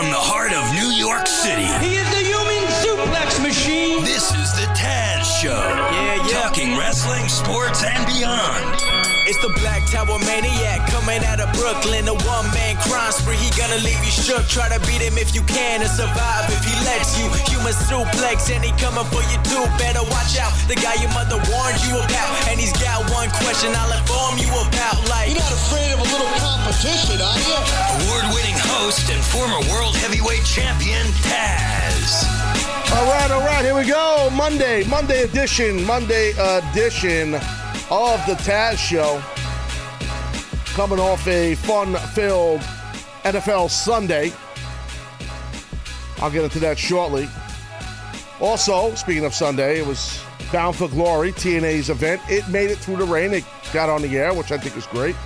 from the heart of New York City. He is the human suplex machine. This is the Taz Show. Yeah, yeah. Talking wrestling, sports, and beyond. It's the Black Tower Maniac coming out of Brooklyn. A one man crime spree. He gonna leave you shook. Try to beat him if you can and survive if he lets you. Human suplex and he coming for you too. Better watch out. The guy your mother warned you about. And he's got one question I'll inform you about. Like, You're not afraid of a little competition, are you? Award winning host and former world heavyweight champion, Taz. All right, all right, here we go. Monday, Monday edition, Monday edition of the Taz Show. Coming off a fun filled NFL Sunday. I'll get into that shortly. Also, speaking of Sunday, it was Bound for Glory, TNA's event. It made it through the rain. It got on the air, which I think is great.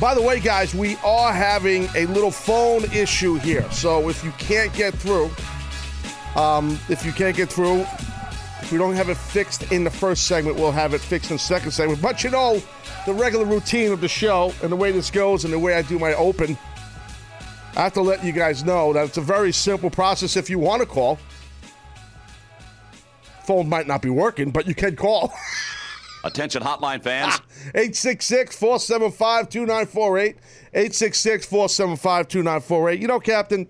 By the way, guys, we are having a little phone issue here. So if you can't get through, um, if you can't get through, we don't have it fixed in the first segment, we'll have it fixed in the second segment. But you know, the regular routine of the show and the way this goes and the way I do my open, I have to let you guys know that it's a very simple process if you want to call. Phone might not be working, but you can call. Attention hotline fans. 866 475 2948. 866 475 2948. You know, Captain,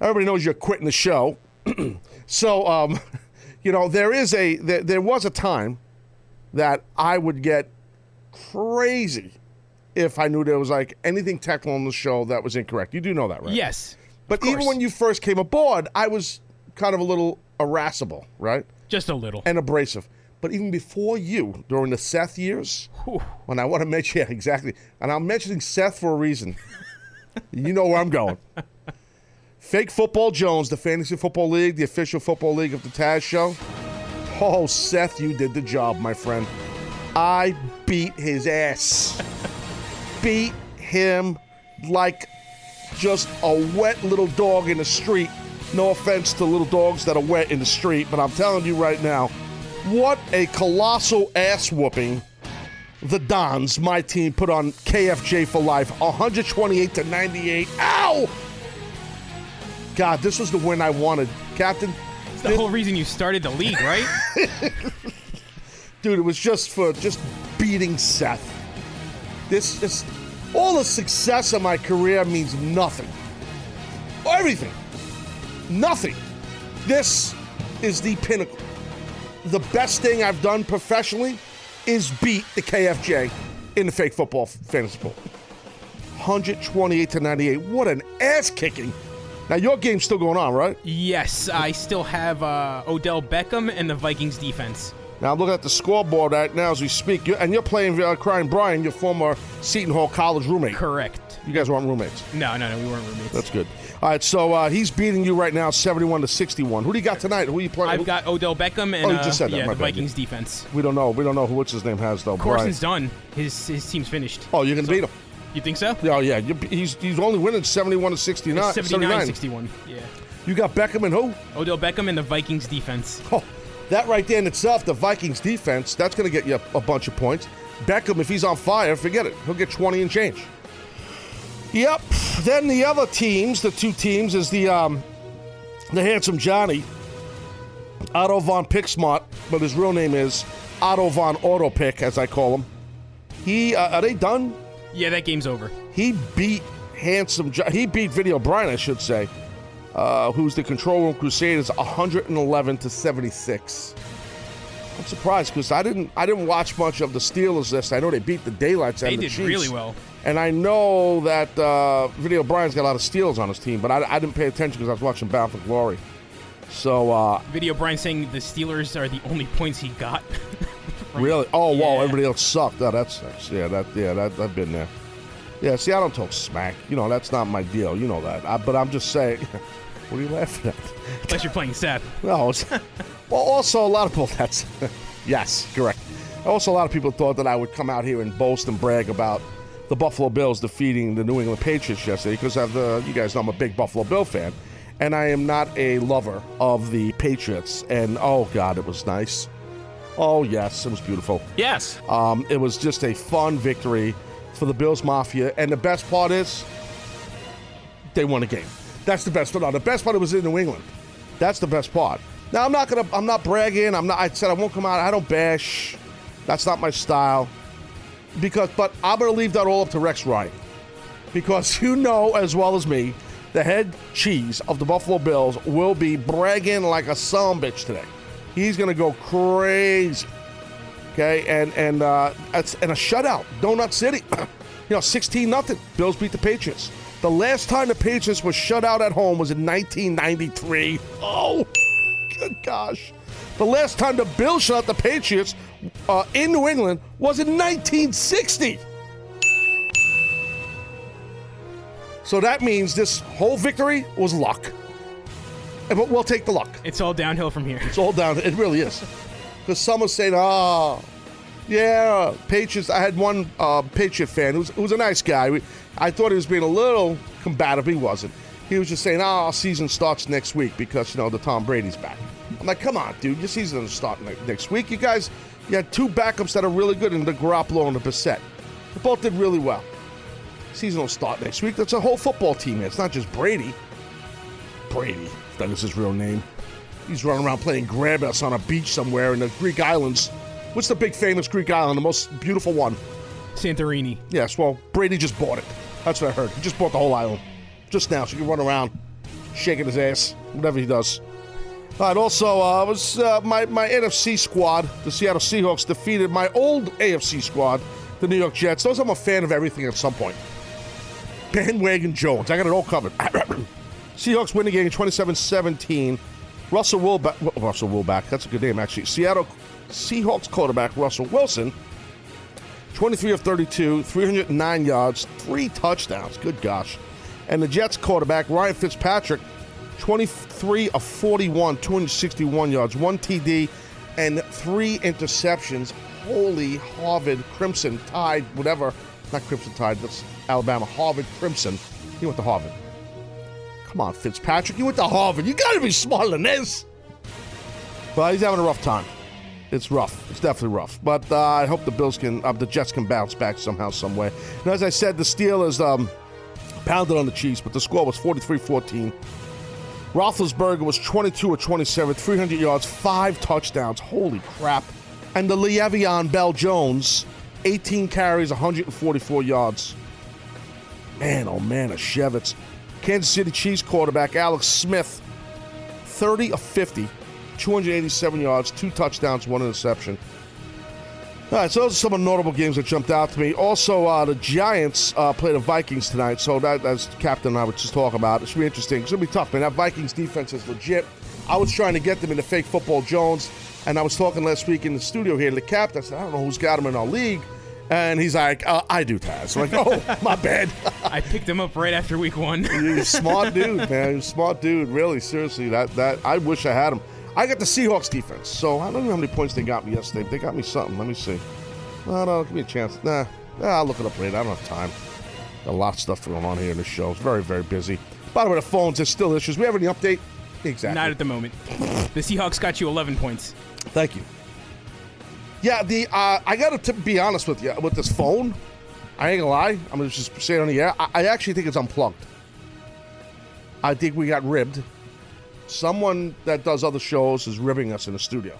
everybody knows you're quitting the show. so, um, you know, there is a, there, there was a time that I would get crazy if I knew there was like anything technical on the show that was incorrect. You do know that, right? Yes. But even when you first came aboard, I was kind of a little irascible, right? Just a little. and abrasive. But even before you, during the Seth years, when I want to mention, yeah, exactly. And I'm mentioning Seth for a reason. you know where I'm going. Fake Football Jones, the Fantasy Football League, the official football league of the Taz Show. Oh, Seth, you did the job, my friend. I beat his ass. beat him like just a wet little dog in the street. No offense to little dogs that are wet in the street, but I'm telling you right now, what a colossal ass whooping the Dons, my team, put on KFJ for life. 128 to 98. Ow! God, this was the win I wanted. Captain, It's the whole reason you started the league, right? dude, it was just for just beating Seth. This is all the success of my career means nothing. Everything. Nothing. This is the pinnacle. The best thing I've done professionally is beat the KFJ in the fake football fantasy pool. 128 to 98. What an ass kicking. Now your game's still going on, right? yes, I still have uh, Odell Beckham and the Vikings defense. Now I'm looking at the scoreboard right now as we speak, you and you're playing uh, Crying Brian, your former Seton Hall College roommate. Correct. You guys weren't roommates. No, no, no, we weren't roommates. That's good. All right, so uh, he's beating you right now, 71 to 61. Who do you got tonight? Who are you playing? I've got Odell Beckham and Oh, you uh, just said that, yeah, my the bad. Vikings defense. We don't know. We don't know who what's his name has though. Corson's Brian. done. His his team's finished. Oh, you're gonna So- beat him. You think so? Oh yeah, you, he's he's only winning 71 to 69. 79, 79. 61. Yeah. You got Beckham and who? Odell Beckham and the Vikings defense. Oh, that right there in itself, the Vikings defense, that's going to get you a, a bunch of points. Beckham, if he's on fire, forget it. He'll get 20 and change. Yep. Then the other teams, the two teams, is the um, the handsome Johnny, Otto von Picksmart, but his real name is Otto von Autopick, as I call him. He uh, are they done? Yeah, that game's over. He beat handsome. He beat Video Brian, I should say, uh, who's the Control Room Crusaders, 111 to 76. I'm surprised because I didn't. I didn't watch much of the Steelers list. I know they beat the daylights out They the did Chiefs. really well. And I know that uh, Video Brian's got a lot of Steelers on his team, but I, I didn't pay attention because I was watching Bound for Glory. So uh, Video Brian saying the Steelers are the only points he got. Really? Oh, wow! Everybody else sucked. Oh, that's that's- yeah. That yeah. That I've been there. Yeah. See, I don't talk smack. You know, that's not my deal. You know that. I, but I'm just saying. what are you laughing at? Unless you're playing Seth. No. It's, well, also a lot of people. That's yes, correct. Also, a lot of people thought that I would come out here and boast and brag about the Buffalo Bills defeating the New England Patriots yesterday because of the. You guys know I'm a big Buffalo Bill fan, and I am not a lover of the Patriots. And oh God, it was nice. Oh yes, it was beautiful. Yes. Um, it was just a fun victory for the Bills Mafia. And the best part is, they won a game. That's the best. part. No, the best part was in New England. That's the best part. Now I'm not gonna. I'm not bragging. I'm not. I said I won't come out. I don't bash. That's not my style. Because, but I'm gonna leave that all up to Rex Ryan, because you know as well as me, the head cheese of the Buffalo Bills will be bragging like a son bitch today. He's gonna go crazy. Okay, and and uh, and a shutout, Donut City. you know, 16 nothing. Bills beat the Patriots. The last time the Patriots were shut out at home was in 1993. Oh, good gosh. The last time the Bills shut out the Patriots uh, in New England was in 1960. So that means this whole victory was luck. But we'll take the luck. It's all downhill from here. It's all down. It really is. Because someone's saying, oh, yeah, Patriots. I had one uh, Patriot fan who was, who was a nice guy. We, I thought he was being a little combative. He wasn't. He was just saying, oh, our season starts next week because, you know, the Tom Brady's back. I'm like, come on, dude. Your season doesn't start ne- next week. You guys, you had two backups that are really good in the Garoppolo and the Brissett. They both did really well. Season will start next week. That's a whole football team. It's not just Brady. Brady. That is his real name. He's running around playing grab us on a beach somewhere in the Greek islands. What's the big famous Greek island? The most beautiful one? Santorini. Yes, well, Brady just bought it. That's what I heard. He just bought the whole island. Just now, so he can run around shaking his ass, whatever he does. All right, also, uh, was uh, my, my NFC squad, the Seattle Seahawks, defeated my old AFC squad, the New York Jets. Those I'm a fan of everything at some point. Bandwagon Jones. I got it all covered. Seahawks win the game 27-17. Russell Wilback, Russell Wilback, that's a good name actually. Seattle Seahawks quarterback Russell Wilson, 23 of 32, 309 yards, three touchdowns. Good gosh. And the Jets quarterback Ryan Fitzpatrick, 23 of 41, 261 yards, one TD, and three interceptions. Holy Harvard Crimson Tide, whatever. Not Crimson Tide, that's Alabama. Harvard Crimson. He went to Harvard. Come on, Fitzpatrick. You went to Harvard. You got to be smarter than this. But he's having a rough time. It's rough. It's definitely rough. But uh, I hope the Bills can, uh, the Jets can bounce back somehow, some way. And as I said, the Steelers um, pounded on the Chiefs, but the score was 43 14. Roethlisberger was 22 or 27, 300 yards, five touchdowns. Holy crap. And the Le'Veon Bell Jones, 18 carries, 144 yards. Man, oh man, a Shevitz. Kansas City Chiefs quarterback Alex Smith, 30 of 50, 287 yards, two touchdowns, one interception. All right, so those are some of the notable games that jumped out to me. Also, uh, the Giants uh, play the Vikings tonight, so that, that's Captain and I were just talking about. It should be interesting. It's going to be tough, man. That Vikings defense is legit. I was trying to get them in the fake football Jones, and I was talking last week in the studio here to the Captain. I said, I don't know who's got him in our league. And he's like, uh, I do, Taz. I'm like, oh, my bad. I picked him up right after week one. You're a smart dude, man. You're a smart dude. Really, seriously. That that I wish I had him. I got the Seahawks defense, so I don't know how many points they got me yesterday. They got me something. Let me see. No, no, give me a chance. Nah, nah I'll look it up later. I don't have time. Got a lot of stuff going on here in the show. It's very, very busy. By the way, the phones, there's still issues. We have any update? Exactly. Not at the moment. The Seahawks got you 11 points. Thank you. Yeah, the uh, I got to be honest with you with this phone. I ain't gonna lie. I'm gonna just say it on the air. I, I actually think it's unplugged. I think we got ribbed. Someone that does other shows is ribbing us in the studio.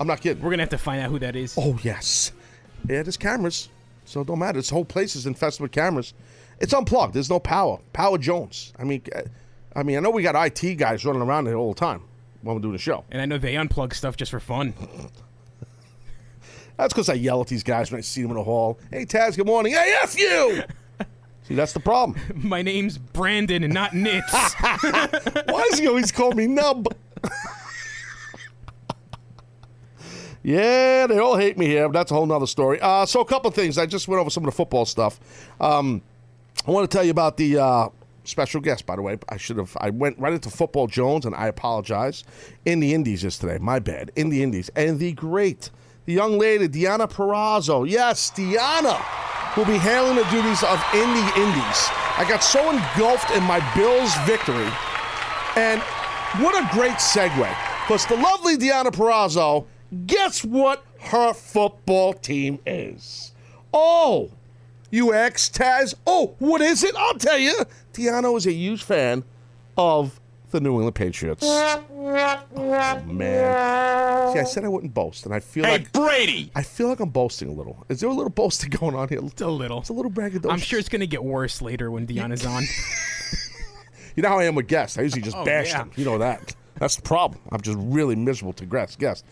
I'm not kidding. We're gonna have to find out who that is. Oh yes, yeah. There's cameras, so it don't matter. This whole place is infested with cameras. It's unplugged. There's no power. Power Jones. I mean, uh, I mean, I know we got IT guys running around here all the time when we're doing the show. And I know they unplug stuff just for fun. That's because I yell at these guys when I see them in the hall. Hey, Taz, good morning. Hey, F you! see, that's the problem. My name's Brandon and not Nitz. Why does he always call me Nub? yeah, they all hate me here, but that's a whole nother story. Uh, so, a couple of things. I just went over some of the football stuff. Um, I want to tell you about the uh, special guest, by the way. I should have. I went right into football Jones, and I apologize. In the Indies yesterday, my bad. In the Indies, and the great, the young lady Deonna Purrazzo. Yes, Deonna will be handling the duties of In the Indies. I got so engulfed in my Bills' victory, and what a great segue! Because the lovely Deonna Purrazzo, guess what her football team is? Oh, You ex Taz? Oh, what is it? I'll tell you. Deonna is a huge fan of the New England Patriots. Oh, man. See, I said I wouldn't boast, and I feel Hey, like Brady! I feel like I'm boasting a little. Is there a little boasting going on here? It's a little. It's a little braggadocious. I'm sure it's gonna get worse later when Dion is on. You know how I am with guests. I usually just Oh, bash yeah. them. You know that. That's the problem. I'm just really miserable to guests. guests.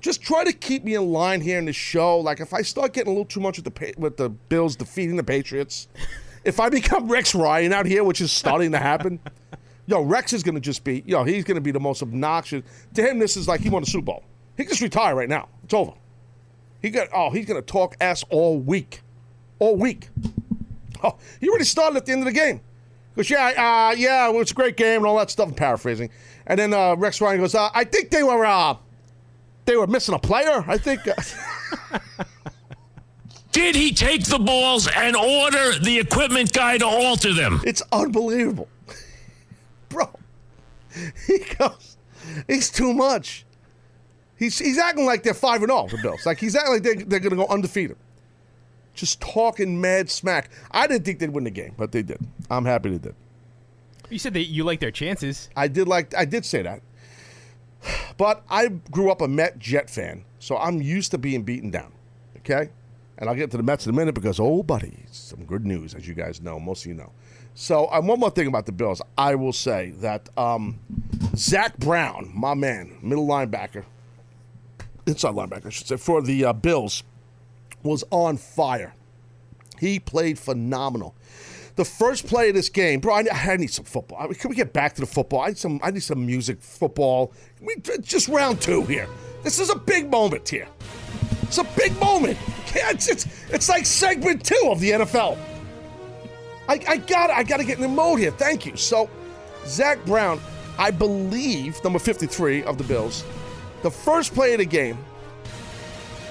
Just try to keep me in line here in the show. Like if I start getting a little too much with the Pa- with the Bills defeating the Patriots, if I become Rex Ryan out here, which is starting to happen, yo, Rex is gonna just be, yo, he's gonna be the most obnoxious. To him, this is like he won a Super Bowl. He can just retire right now. It's over. He got oh, he's gonna talk ass all week, all week. Oh, he already started at the end of the game. Goes, yeah, uh, yeah, well, it's a great game and all that stuff. I'm paraphrasing. And then uh, Rex Ryan goes, uh, I think they were uh, they were missing a player. I think. Uh, Did he take the balls and order the equipment guy to alter them? it's unbelievable, bro. He goes, he's too much. He's he's acting like they're five and zero. The Bills, like he's acting like they're, they're gonna go undefeated. Just talking mad smack. I didn't think they'd win the game, but they did. I'm happy they did. you said that you like their chances. I did like I did say that. But I grew up a Met Jet fan, so I'm used to being beaten down. Okay? And I'll get to the Mets in a minute because oh buddy, some good news, as you guys know, most of you know. So um, one more thing about the Bills, I will say that um, Zach Brown, my man, middle linebacker, inside linebacker, I should say, for the uh, Bills, was on fire. He played phenomenal. The first play of this game, bro. I, I need some football. I mean, can we get back to the football? I need some. I need some music, football. We just round two here. This is a big moment here. It's a big moment. It's, it's, it's like segment two of the NFL. I, I got I got to get in the mode here. Thank you. So, Zach Brown, I believe number 53 of the Bills, the first play of the game,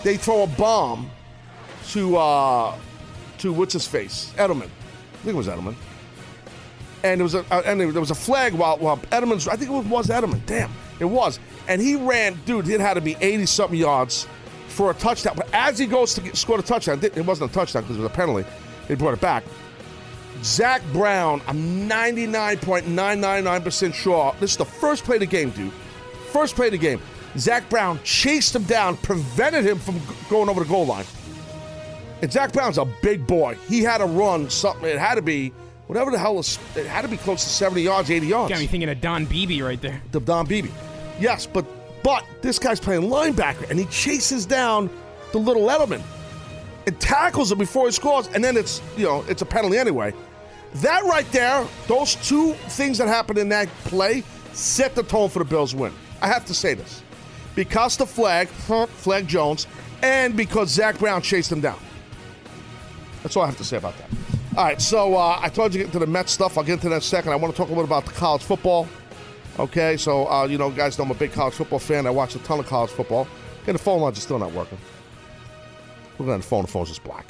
they throw a bomb to uh to what's his face Edelman. I think it was Edelman. And there was a uh, and there was a flag while while Edelman's. I think it was, Edelman. Damn, it was. And he ran, dude. It had to be 80 something yards for a touchdown. But as he goes to get, score a touchdown, it wasn't a touchdown because it was a penalty. They brought it back. Zach Brown, I'm 99.999% sure. This is the first play of the game, dude. First play of the game. Zach Brown chased him down, prevented him from going over the goal line. And Zach Brown's a big boy. He had to run something. It had to be whatever the hell is. It had to be close to 70 yards, 80 yards. Got me thinking of Don Beebe right there. The Don Beebe. Yes, but but this guy's playing linebacker and he chases down the little Edelman and tackles him before he scores, and then it's you know it's a penalty anyway. That right there, those two things that happened in that play set the tone for the Bills' win. I have to say this because the flag, flag Jones, and because Zach Brown chased him down. That's all I have to say about that. All right, so uh, I told you to get into the Mets stuff. I'll get into that in a second. I want to talk a little bit about the college football. Okay, so uh, you know, guys know I'm a big college football fan. I watch a ton of college football. And the phone lines are still not working. Look at the phone. The phone's just black,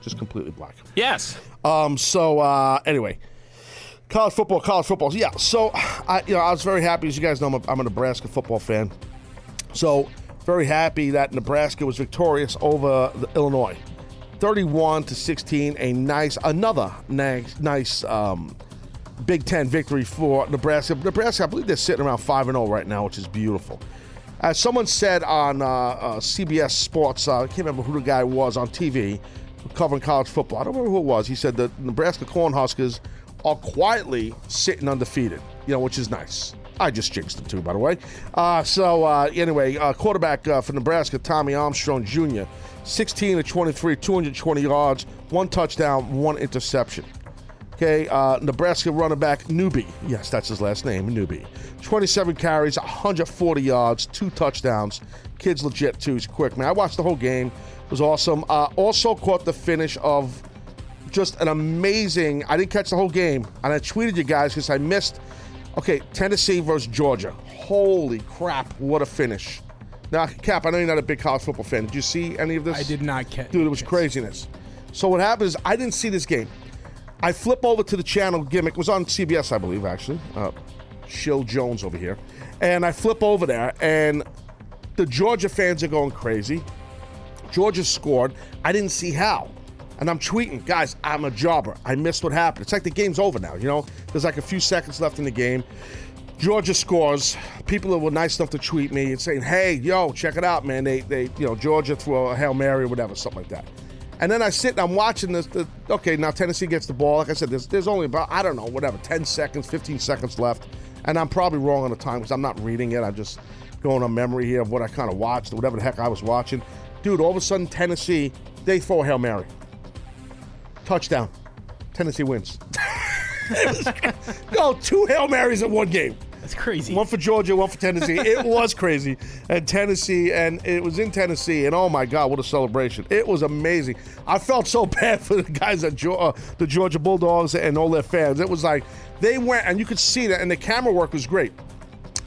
just completely black. Yes. Um. So uh, anyway, college football, college football. Yeah. So I, you know, I was very happy. As you guys know, I'm a, I'm a Nebraska football fan. So very happy that Nebraska was victorious over Illinois, 31 to 16. A nice, another nice, nice um, Big Ten victory for Nebraska. Nebraska, I believe they're sitting around five and zero right now, which is beautiful. As someone said on uh, uh, CBS Sports, uh, I can't remember who the guy was on TV covering college football. I don't remember who it was. He said the Nebraska Cornhuskers are quietly sitting undefeated, you know, which is nice. I just jinxed them too, by the way. Uh, so uh, anyway, uh, quarterback uh, for Nebraska, Tommy Armstrong Jr., 16 to 23, 220 yards, one touchdown, one interception. Okay, uh, Nebraska running back Newbie. Yes, that's his last name, Newbie. 27 carries, 140 yards, two touchdowns. Kid's legit too. He's quick, man. I watched the whole game. It was awesome. Uh, also caught the finish of just an amazing. I didn't catch the whole game, and I tweeted you guys because I missed. Okay, Tennessee versus Georgia. Holy crap! What a finish. Now, Cap, I know you're not a big college football fan. Did you see any of this? I did not catch. Dude, it was craziness. So what happened is I didn't see this game. I flip over to the channel gimmick. It was on CBS, I believe, actually. Uh, Shill Jones over here. And I flip over there, and the Georgia fans are going crazy. Georgia scored. I didn't see how. And I'm tweeting, guys, I'm a jobber. I missed what happened. It's like the game's over now, you know? There's like a few seconds left in the game. Georgia scores. People that were nice enough to tweet me and saying, hey, yo, check it out, man. They, they you know, Georgia threw a Hail Mary or whatever, something like that. And then I sit and I'm watching this. The, okay, now Tennessee gets the ball. Like I said, there's, there's only about, I don't know, whatever, 10 seconds, 15 seconds left. And I'm probably wrong on the time because I'm not reading it. I'm just going on memory here of what I kind of watched, or whatever the heck I was watching. Dude, all of a sudden, Tennessee, they throw a Hail Mary. Touchdown. Tennessee wins. Go, two Hail Marys in one game. That's crazy. One for Georgia, one for Tennessee. It was crazy. And Tennessee, and it was in Tennessee, and oh my God, what a celebration. It was amazing. I felt so bad for the guys at Georgia, uh, the Georgia Bulldogs and all their fans. It was like they went, and you could see that, and the camera work was great.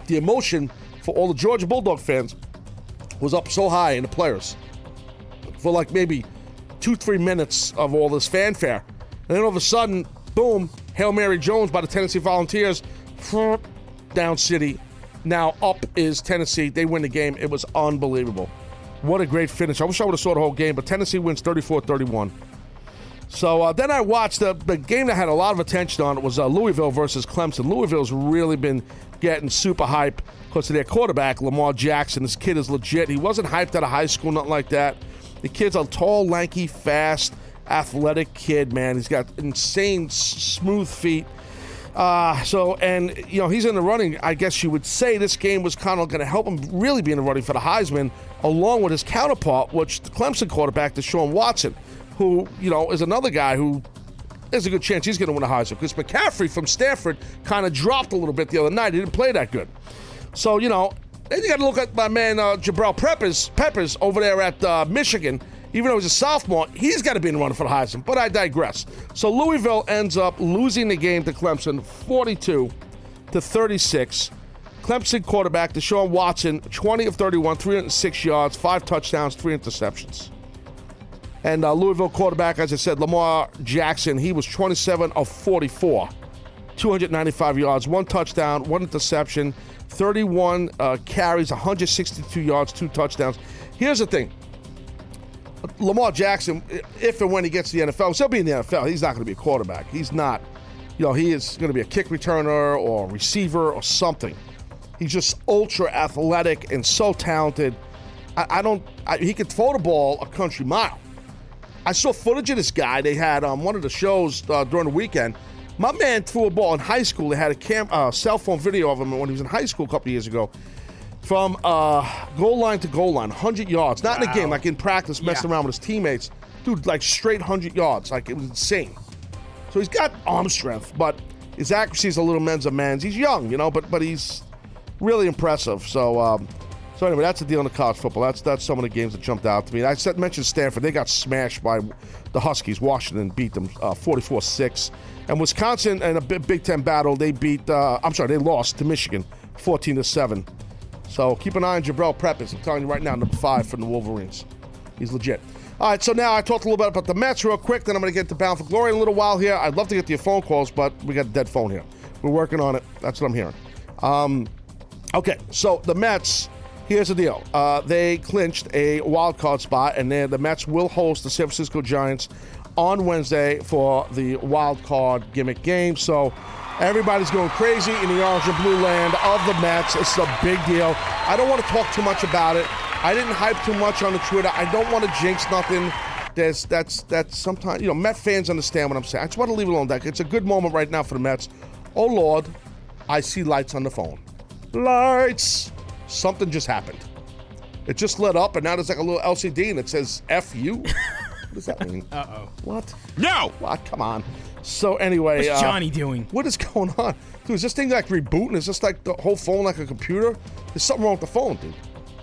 The emotion for all the Georgia Bulldog fans was up so high in the players for like maybe two, three minutes of all this fanfare. And then all of a sudden, boom, Hail Mary Jones by the Tennessee Volunteers, down city. Now up is Tennessee. They win the game. It was unbelievable. What a great finish. I wish I would have saw the whole game, but Tennessee wins 34 31. So uh, then I watched the, the game that had a lot of attention on it was uh, Louisville versus Clemson. Louisville's really been getting super hype because of their quarterback, Lamar Jackson. This kid is legit. He wasn't hyped out of high school, nothing like that. The kid's a tall, lanky, fast, athletic kid, man. He's got insane, smooth feet. Uh, so, and, you know, he's in the running. I guess you would say this game was kind of going to help him really be in the running for the Heisman, along with his counterpart, which the Clemson quarterback, Deshaun Watson, who, you know, is another guy who there's a good chance he's going to win a Heisman because McCaffrey from Stanford kind of dropped a little bit the other night. He didn't play that good. So, you know, then you got to look at my man uh, Jabril Peppers, Peppers over there at uh, Michigan. Even though he's a sophomore, he's got to be in the running for the Heisman. But I digress. So Louisville ends up losing the game to Clemson, 42 to 36. Clemson quarterback Deshaun Watson, 20 of 31, 306 yards, five touchdowns, three interceptions. And uh, Louisville quarterback, as I said, Lamar Jackson, he was 27 of 44, 295 yards, one touchdown, one interception, 31 uh, carries, 162 yards, two touchdowns. Here's the thing Lamar Jackson, if and when he gets to the NFL, he'll be in the NFL. He's not going to be a quarterback. He's not, you know, he is going to be a kick returner or receiver or something. He's just ultra athletic and so talented. I, I don't, I, he could throw the ball a country mile. I saw footage of this guy. They had on um, one of the shows uh, during the weekend. My man threw a ball in high school. They had a cam, uh, cell phone video of him when he was in high school a couple years ago. From uh, goal line to goal line, 100 yards. Not in a game, like in practice, messing Yeah. around with his teammates. Dude, like straight 100 yards. Like it was insane. So he's got arm strength, but his accuracy is a little men's of men's. He's young, you know, but but he's really impressive. So um, so anyway, that's the deal in the college football. That's that's some of the games that jumped out to me. I said mentioned Stanford. They got smashed by the Huskies. Washington beat them uh, 44-6. And Wisconsin in a big Ten battle, they beat. Uh, I'm sorry, they lost to Michigan 14 to seven. So keep an eye on Jabril Peppers. I'm telling you right now, number five from the Wolverines. He's legit. All right, so now I talked a little bit about the Mets real quick. Then I'm going to get to Bound for Glory in a little while here. I'd love to get to your phone calls, but we got a dead phone here. We're working on it. That's what I'm hearing. Um, okay, so the Mets. Here's the deal. Uh, they clinched a wild card spot, and then the Mets will host the San Francisco Giants on Wednesday for the wild card gimmick game. So everybody's going crazy in the orange and blue land of the Mets. It's a big deal. I don't want to talk too much about it. I didn't hype too much on the Twitter. I don't want to jinx nothing. There's that's that's sometimes you know Met fans understand what I'm saying. I just want to leave it alone. That it's a good moment right now for the Mets. Oh Lord, I see lights on the phone. Lights. Something just happened. It just lit up, and now there's like a little LCD, and it says "F you." what does that mean? Uh oh. What? No. What? Come on. So anyway, What's uh, Johnny doing? What is going on, dude? Is this thing like rebooting? Is this like the whole phone like a computer? There's something wrong with the phone, dude.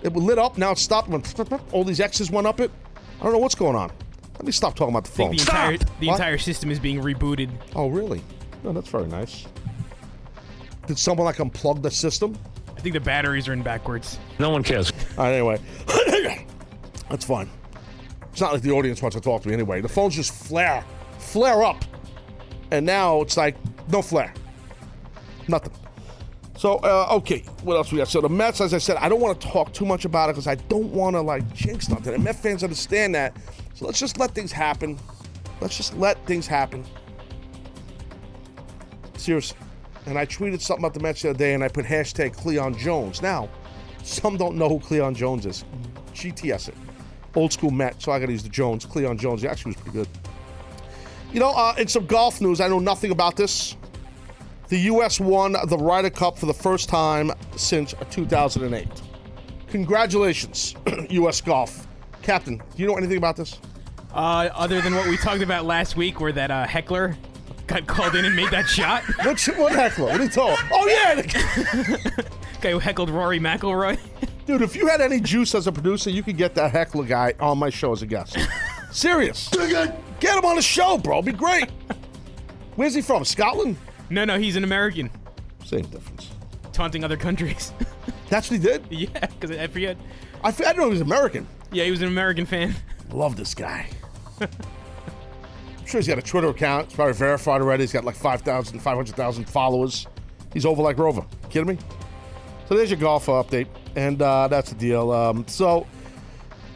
It lit up, now it stopped. Went all these X's went up it. I don't know what's going on. Let me stop talking about the phone. the entire the entire system is being rebooted. Oh, really? No, that's very nice. Did someone like unplug the system? I think the batteries are in backwards. No one cares. All right, anyway. That's fine. It's not like the audience wants to talk to me anyway. The phones just flare, flare up. And now it's like no flare. Nothing. So, uh, okay, what else we got? So the Mets, as I said, I don't want to talk too much about it because I don't want to like jinx nothing. And Met fans understand that. So let's just let things happen. Let's just let things happen. Seriously. And I tweeted something about the Mets the other day, and I put hashtag Cleon Jones. Now, some don't know who Cleon Jones is. GTS it. Old school Met, so I got to use the Jones. Cleon Jones. He actually was pretty good. You know, uh, in some golf news, I know nothing about this. The U.S. won the Ryder Cup for the first time since 2008. Congratulations, U.S. Golf. Captain, do you know anything about this? Uh, other than what we talked about last week, where that uh, heckler got called in and made that shot. What, what heckler? What are you talking? Oh, yeah! the- Guy who heckled Rory McIlroy. Dude, if you had any juice as a producer, you could get that heckler guy on my show as a guest. Serious. Get him on the show, bro. It'd be great. Where's he from? Scotland? no, no, he's an American, Same difference. taunting other countries. That's what he did? yeah, because I forget. I, f- I didn't know he was American. Yeah, he was an American fan. Love this guy. I'm sure he's got a Twitter account. It's probably verified already. He's got like 5,000, 500,000 followers. He's over like Rover. Kidding me? So there's your golf update. And uh, that's the deal. Um, so,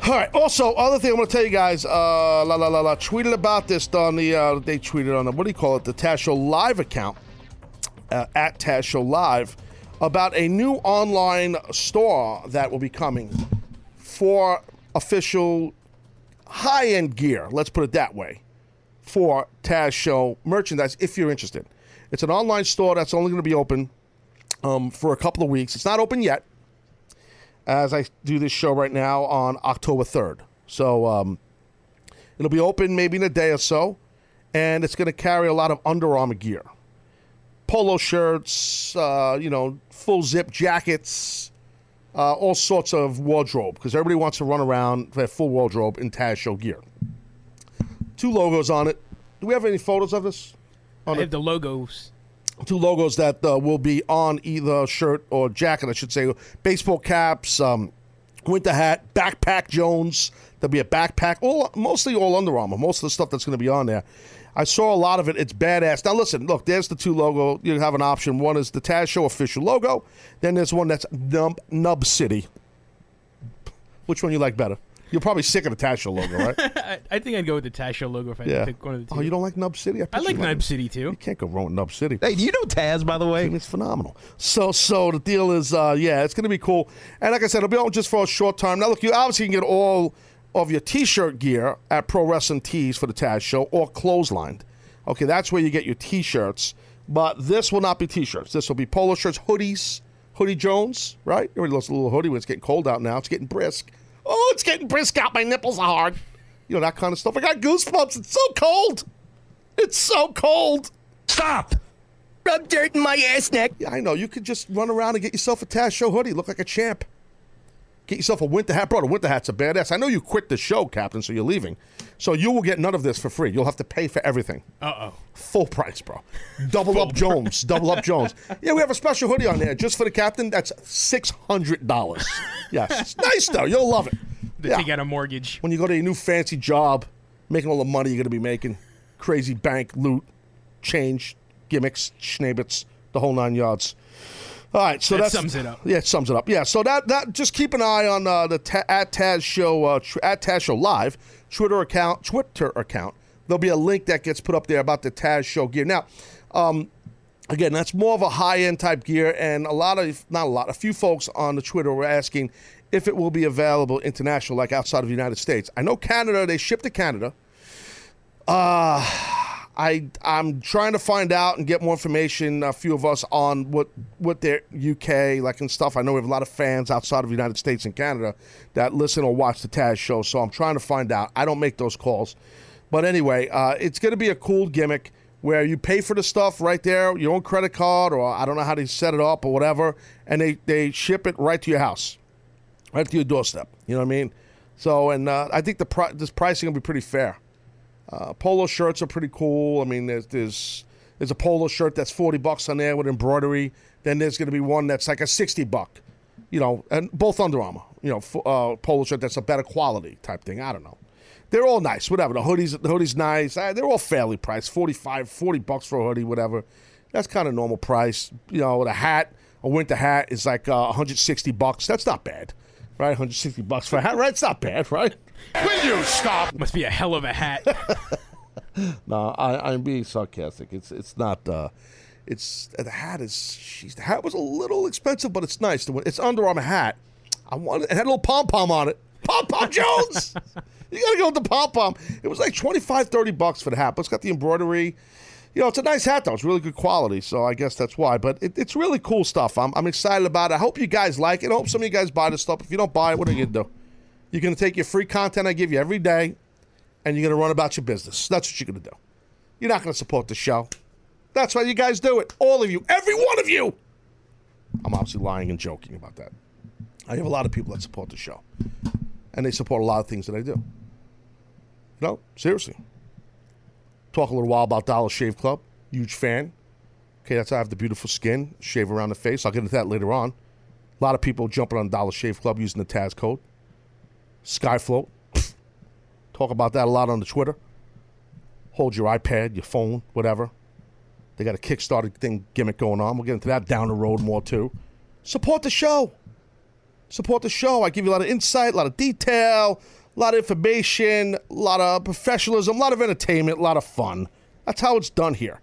all right. Also, other thing I'm going to tell you guys, uh, la la la la, tweeted about this on the, uh, they tweeted on the, what do you call it, the Taz Show Live account, uh, at Taz Show Live, about a new online store that will be coming for official high end gear, let's put it that way, for Taz Show merchandise if you're interested. It's an online store that's only going to be open um, for a couple of weeks. It's not open yet, as I do this show right now on October 3rd. So um, it'll be open maybe in a day or so, and it's going to carry a lot of Under Armour gear polo shirts, uh, you know, full zip jackets, uh, all sorts of wardrobe because everybody wants to run around with full wardrobe in Taz Show gear. Two logos on it. Do we have any photos of this? I have the logos. Two logos that uh, will be on either shirt or jacket, I should say. Baseball caps, um, winter hat, backpack Jones. There'll be a backpack, all mostly all Under Armour. Most of the stuff that's going to be on there. I saw a lot of it. It's badass. Now listen, look, there's the two logo. You have an option. One is the Taz Show official logo. Then there's one that's Nub, Nub City. Which one you like better? You're probably sick of the Taz Show logo, right? I, I think I'd go with the Taz Show logo if I had yeah. to pick one of the two. Oh, you don't like Nub City? I picture like you Nub City too. You can't go wrong with Nub City. Hey, do you know Taz, by the way? It's phenomenal. So, so the deal is, uh, yeah, it's going to be cool. And like I said, it'll be on just for a short time. Now, look, you obviously can get all of your T-shirt gear at Pro Wrestling Tees for the Taz Show or Clotheslined. Okay, that's where you get your T-shirts. But this will not be T-shirts. This will be polo shirts, hoodies, hoodie Jones, right? Everybody loves a little hoodie when it's getting cold out now. It's getting brisk. Oh, it's getting brisk out. My nipples are hard. You know that kind of stuff. I got goosebumps. It's so cold. It's so cold. Stop! Rub dirt in my ass neck. Yeah, I know. You could just run around and get yourself a Taz Show hoodie. Look like a champ. Get yourself a winter hat. Bro, the winter hat's a badass. I know you quit the show, Captain, so you're leaving. So you will get none of this for free. You'll have to pay for everything. Uh oh. Full price, bro. Double up Jones. Double up Jones. Yeah, we have a special hoodie on there just for the captain. That's $600. Yes. It's nice, though. You'll love it. To Yeah. take out a mortgage. When you go to your new fancy job, making all the money you're going to be making, crazy bank loot, change, gimmicks, schnabbits, the whole nine yards. All right, so That that's sums it up. Yeah, it sums it up. Yeah, so that that just keep an eye on uh, the ta- at Taz Show uh, tr- at Taz Show Live Twitter account Twitter account. There'll be a link that gets put up there about the Taz Show gear. Now, um, again, that's more of a high end type gear, and a lot of not a lot, a few folks on the Twitter were asking if it will be available international, like outside of the United States. I know Canada; they ship to Canada. Uh I I'm trying to find out and get more information. A few of us on what what their UK like and stuff. I know we have a lot of fans outside of the United States and Canada that listen or watch the Taz show. So I'm trying to find out. I don't make those calls, but anyway, uh, it's going to be a cool gimmick where you pay for the stuff right there, your own credit card, or I don't know how they set it up or whatever, and they they ship it right to your house, right to your doorstep. You know what I mean? So and uh, I think the pri- this pricing will be pretty fair. Uh, polo shirts are pretty cool. I mean, there's there's there's a polo shirt that's forty bucks on there with embroidery. Then there's going to be one that's like a sixty buck, you know, and both Under Armour, you know, f- uh, polo shirt that's a better quality type thing. I don't know. They're all nice, whatever. The hoodies, the hoodies nice. Uh, they're all fairly priced, 45, 40 bucks for a hoodie, whatever. That's kind of normal price. You know, the hat, a winter hat is like uh, 160 bucks. That's not bad, right? 160 bucks for a hat, right? It's not bad, right? Will you stop? Must be a hell of a hat. no, I, I'm being sarcastic. It's it's not. Uh, it's the hat is. She's the hat was a little expensive, but it's nice. The one- It's Under Armour hat. I wanted. It had a little pom pom on it. Pom pom Jones. you gotta go with the pom pom. It was like 25, 30 bucks for the hat, but it's got the embroidery. You know, it's a nice hat though. It's really good quality, so I guess that's why. But it, it's really cool stuff. I'm, I'm excited about it. I hope you guys like it. I hope some of you guys buy this stuff. If you don't buy it, what are you gonna do? You're gonna take your free content I give you every day, and you're gonna run about your business. That's what you're gonna do. You're not gonna support the show. That's why you guys do it. All of you, every one of you. I'm obviously lying and joking about that. I have a lot of people that support the show, and they support a lot of things that I do. No, seriously. Talk a little while about Dollar Shave Club. Huge fan. Okay, that's how I have the beautiful skin, shave around the face. I'll get into that later on. A lot of people jumping on Dollar Shave Club using the Taz code. Skyfloat. Talk about that a lot on the Twitter. Hold your iPad, your phone, whatever. They got a Kickstarter thing gimmick going on. We'll get into that down the road more too. Support the show. Support the show. I give you a lot of insight, a lot of detail, a lot of information, a lot of professionalism, a lot of entertainment, a lot of fun. That's how it's done here.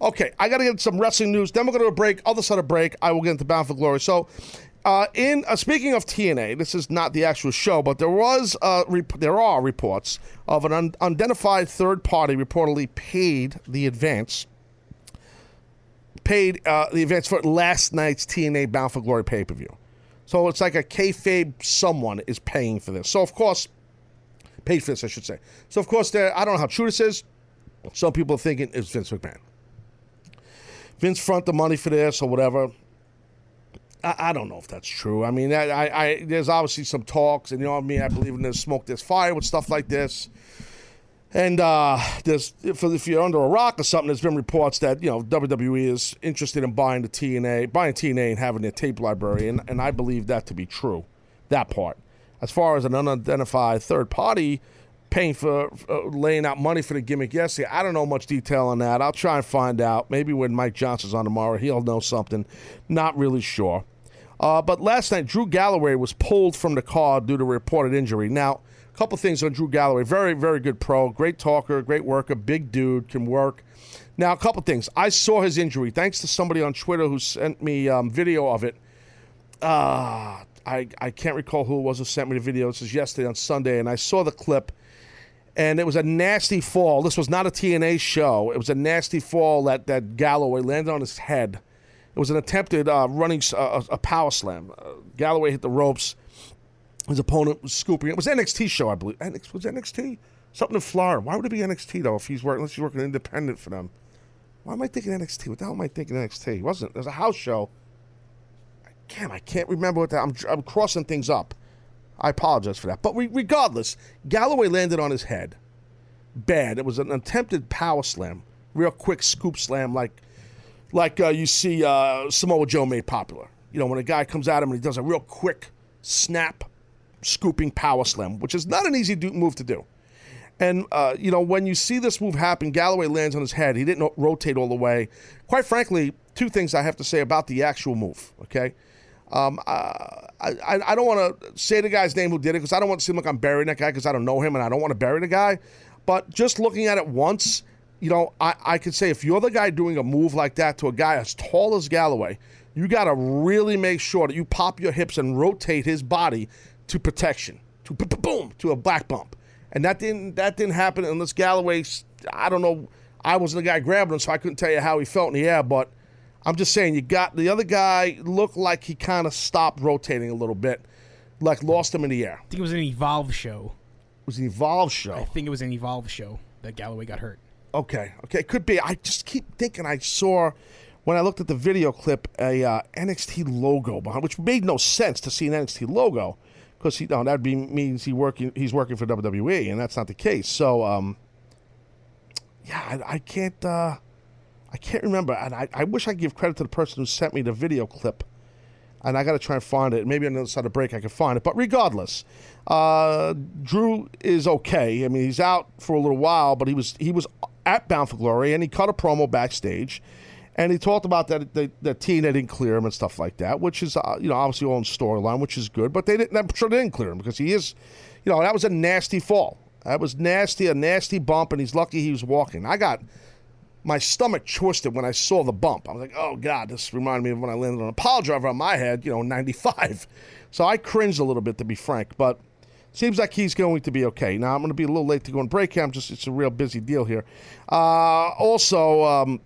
Okay, I got to get some wrestling news. Then we're going to break. Other side of break, I will get into Bound for Glory. So, uh, in uh, speaking of TNA, this is not the actual show, but there was uh, rep- there are reports of an un- unidentified third party reportedly paid the advance paid uh, the advance for last night's TNA Bound for Glory pay per view. So it's like a kayfabe someone is paying for this. So of course, paid for this, I should say. So of course, there I don't know how true this is. Some people are thinking it's Vince McMahon. Vince front the money for this or whatever. I, I don't know if that's true. I mean, I, I, I there's obviously some talks, and you know what I mean. I believe in there's smoke, there's fire with stuff like this. And uh, there's if, if you're under a rock or something, there's been reports that you know WWE is interested in buying the TNA, buying TNA, and having their tape library, and, and I believe that to be true. That part, as far as an unidentified third party paying for uh, laying out money for the gimmick yesterday, I don't know much detail on that. I'll try and find out. Maybe when Mike Johnson's on tomorrow, he'll know something. Not really sure. Uh, but last night, Drew Galloway was pulled from the card due to reported injury. Now, a couple things on Drew Galloway. Very, very good pro. Great talker, great worker, big dude, can work. Now, a couple things. I saw his injury thanks to somebody on Twitter who sent me um, video of it. Uh, I, I can't recall who it was who sent me the video. This was yesterday on Sunday, and I saw the clip, and it was a nasty fall. This was not a TNA show. It was a nasty fall that, that Galloway landed on his head. It was an attempted uh, running uh, a power slam. Uh, Galloway hit the ropes. His opponent was scooping. It was NXT show, I believe. NXT, was NXT something in Florida? Why would it be NXT though? If he's working, unless he's working independent for them. Why am I thinking NXT? What the hell am I thinking NXT? It wasn't. There's a house show. Damn, I can't remember what that. I'm, I'm crossing things up. I apologize for that. But re- regardless, Galloway landed on his head. Bad. It was an attempted power slam, real quick scoop slam, like like uh, you see uh, Samoa Joe made popular. You know, when a guy comes at him and he does a real quick snap, scooping power slam, which is not an easy do- move to do. And, uh, you know, when you see this move happen, Galloway lands on his head. He didn't rotate all the way. Quite frankly, two things I have to say about the actual move, okay? Um, uh, I, I, don't want to say the guy's name who did it because I don't want to seem like I'm burying that guy because I don't know him and I don't want to bury the guy. But just looking at it once, you know, I, I could say if you're the guy doing a move like that to a guy as tall as Galloway, you got to really make sure that you pop your hips and rotate his body to protection, to boom, to a black bump. And that didn't that didn't happen unless Galloway. I don't know. I wasn't the guy grabbing him, so I couldn't tell you how he felt in the air. But I'm just saying, you got the other guy looked like he kind of stopped rotating a little bit, like lost him in the air. I think it was an Evolve show. It was an Evolve show. I think it was an Evolve show that Galloway got hurt. Okay, okay, could be. I just keep thinking I saw when I looked at the video clip a uh, NXT logo behind, which made no sense to see an NXT logo because he no that be means he working he's working for WWE and that's not the case. So um, yeah, I, I can't uh, I can't remember, and I, I wish I could give credit to the person who sent me the video clip. And I got to try and find it. Maybe on the other side of the break I can find it. But regardless, uh, Drew is okay. I mean, he's out for a little while, but he was he was at Bound for Glory, and he cut a promo backstage, and he talked about that that TNA didn't clear him and stuff like that, which is uh, you know obviously all in storyline, which is good. But they didn't. I'm sure they didn't clear him because he is, you know, that was a nasty fall. That was nasty, a nasty bump, and he's lucky he was walking. I got my stomach twisted when I saw the bump. I was like, oh, God, this reminded me of when I landed on a pile driver on my head, you know, in 95. So I cringed a little bit, to be frank, but seems like he's going to be okay. Now, I'm going to be a little late to go on break. I'm just, it's a real busy deal here. Uh, also, um,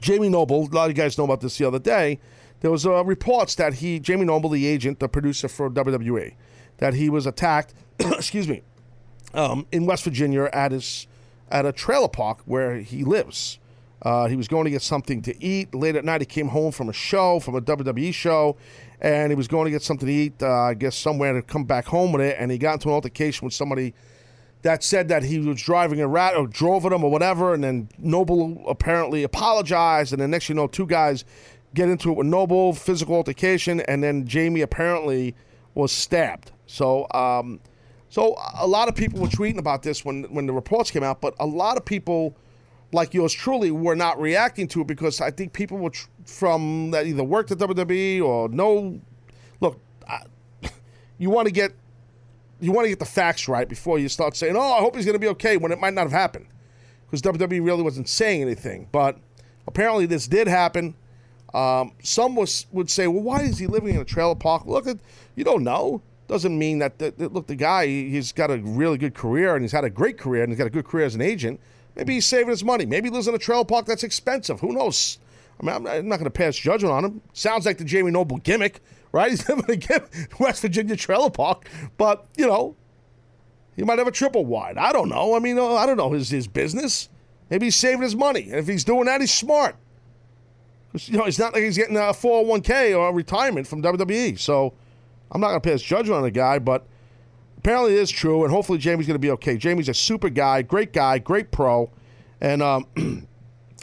Jamie Noble, a lot of you guys know about this the other day. There was uh, reports that he, Jamie Noble, the agent, the producer for WWE, that he was attacked, excuse me, um, in West Virginia at his at a trailer park where he lives. Uh, he was going to get something to eat. Late at night, he came home from a show, from a WWE show, and he was going to get something to eat, uh, I guess somewhere to come back home with it. And he got into an altercation with somebody that said that he was driving a rat or drove at him or whatever. And then Noble apparently apologized. And then next you know, two guys get into it with Noble, physical altercation, and then Jamie apparently was stabbed. So, um, so a lot of people were tweeting about this when when the reports came out, but a lot of people, like yours truly, were not reacting to it because I think people were tr- from that either worked at WWE or know. Look, I, you want to get you want to get the facts right before you start saying, "Oh, I hope he's going to be okay," when it might not have happened, because WWE really wasn't saying anything. But apparently, this did happen. Um, some was, would say, "Well, why is he living in a trailer park?" Look, at you don't know doesn't mean that, that, that, look the guy he's got a really good career and he's had a great career and he's got a good career as an agent. Maybe he's saving his money. Maybe he lives in a trailer park that's expensive. Who knows? I mean i'm, I'm not going to pass judgment on him. Sounds like the jamie noble gimmick right? He's living in a west virginia trailer park but you know he might have a triple wide. I don't know. I mean uh, i don't know his, his business. Maybe he's saving his money. And if he's doing that he's smart. You know it's not like he's getting a 401k or a retirement from wwe so I'm not going to pass judgment on the guy, but apparently it is true, and hopefully Jamie's going to be okay. Jamie's a super guy, great guy, great pro, and um,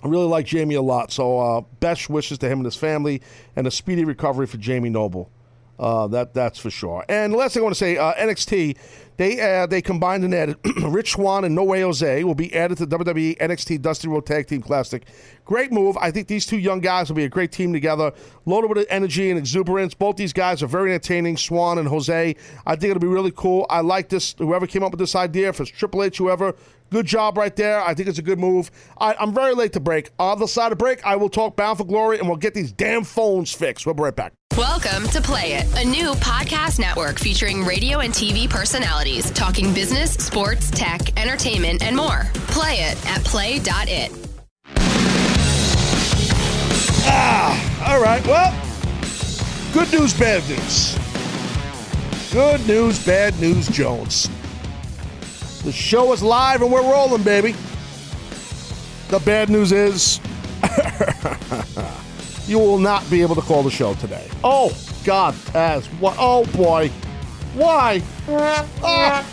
I really like Jamie a lot. So uh, best wishes to him and his family, and a speedy recovery for Jamie Noble. Uh, that that's for sure. And last thing I want to say, uh, NXT, they uh, they combined and added Rich Swann and No Way Jose will be added to WWE NXT Dusty Rhodes Tag Team Classic. Great move. I think these two young guys will be a great team together, loaded with energy and exuberance. Both these guys are very entertaining, Swann and Jose. I think it'll be really cool. I like this. Whoever came up with this idea, if it's Triple H, whoever, Good job right there. I think it's a good move. I, am very late to break. On the side of break, I will talk Bound for Glory and we'll get these damn phones fixed. We'll be right back. Welcome to Play It, a new podcast network featuring radio and TV personalities talking business, sports, tech, entertainment, and more. Play it at play.it. Ah, all right. Well, good news, bad news. Good news, bad news, Jones. The show is live and we're rolling, baby. The bad news is you will not be able to call the show today. Oh, God, Taz. What? Oh, boy. Why? Ah.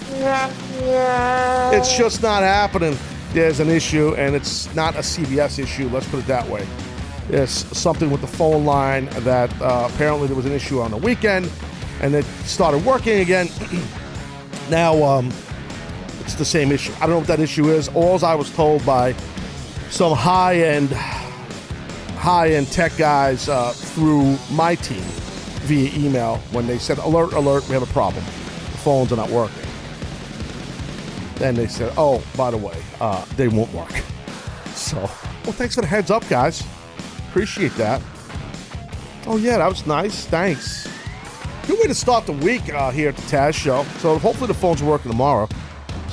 It's just not happening. There's an issue, and it's not a CBS issue. Let's put it that way. It's something with the phone line that uh, apparently there was an issue on the weekend, and it started working again. now, um, it's the same issue. I don't know what that issue is. All I was told by some high end, high end tech guys uh, through my team via email when they said, "Alert! Alert! We have a problem. The phones are not working." Then they said, "Oh, by the way, uh, they won't work." So, well, thanks for the heads up, guys. Appreciate that. Oh yeah, that was nice. Thanks. Good way to start the week uh, here at the Taz Show. So hopefully the phones are working tomorrow.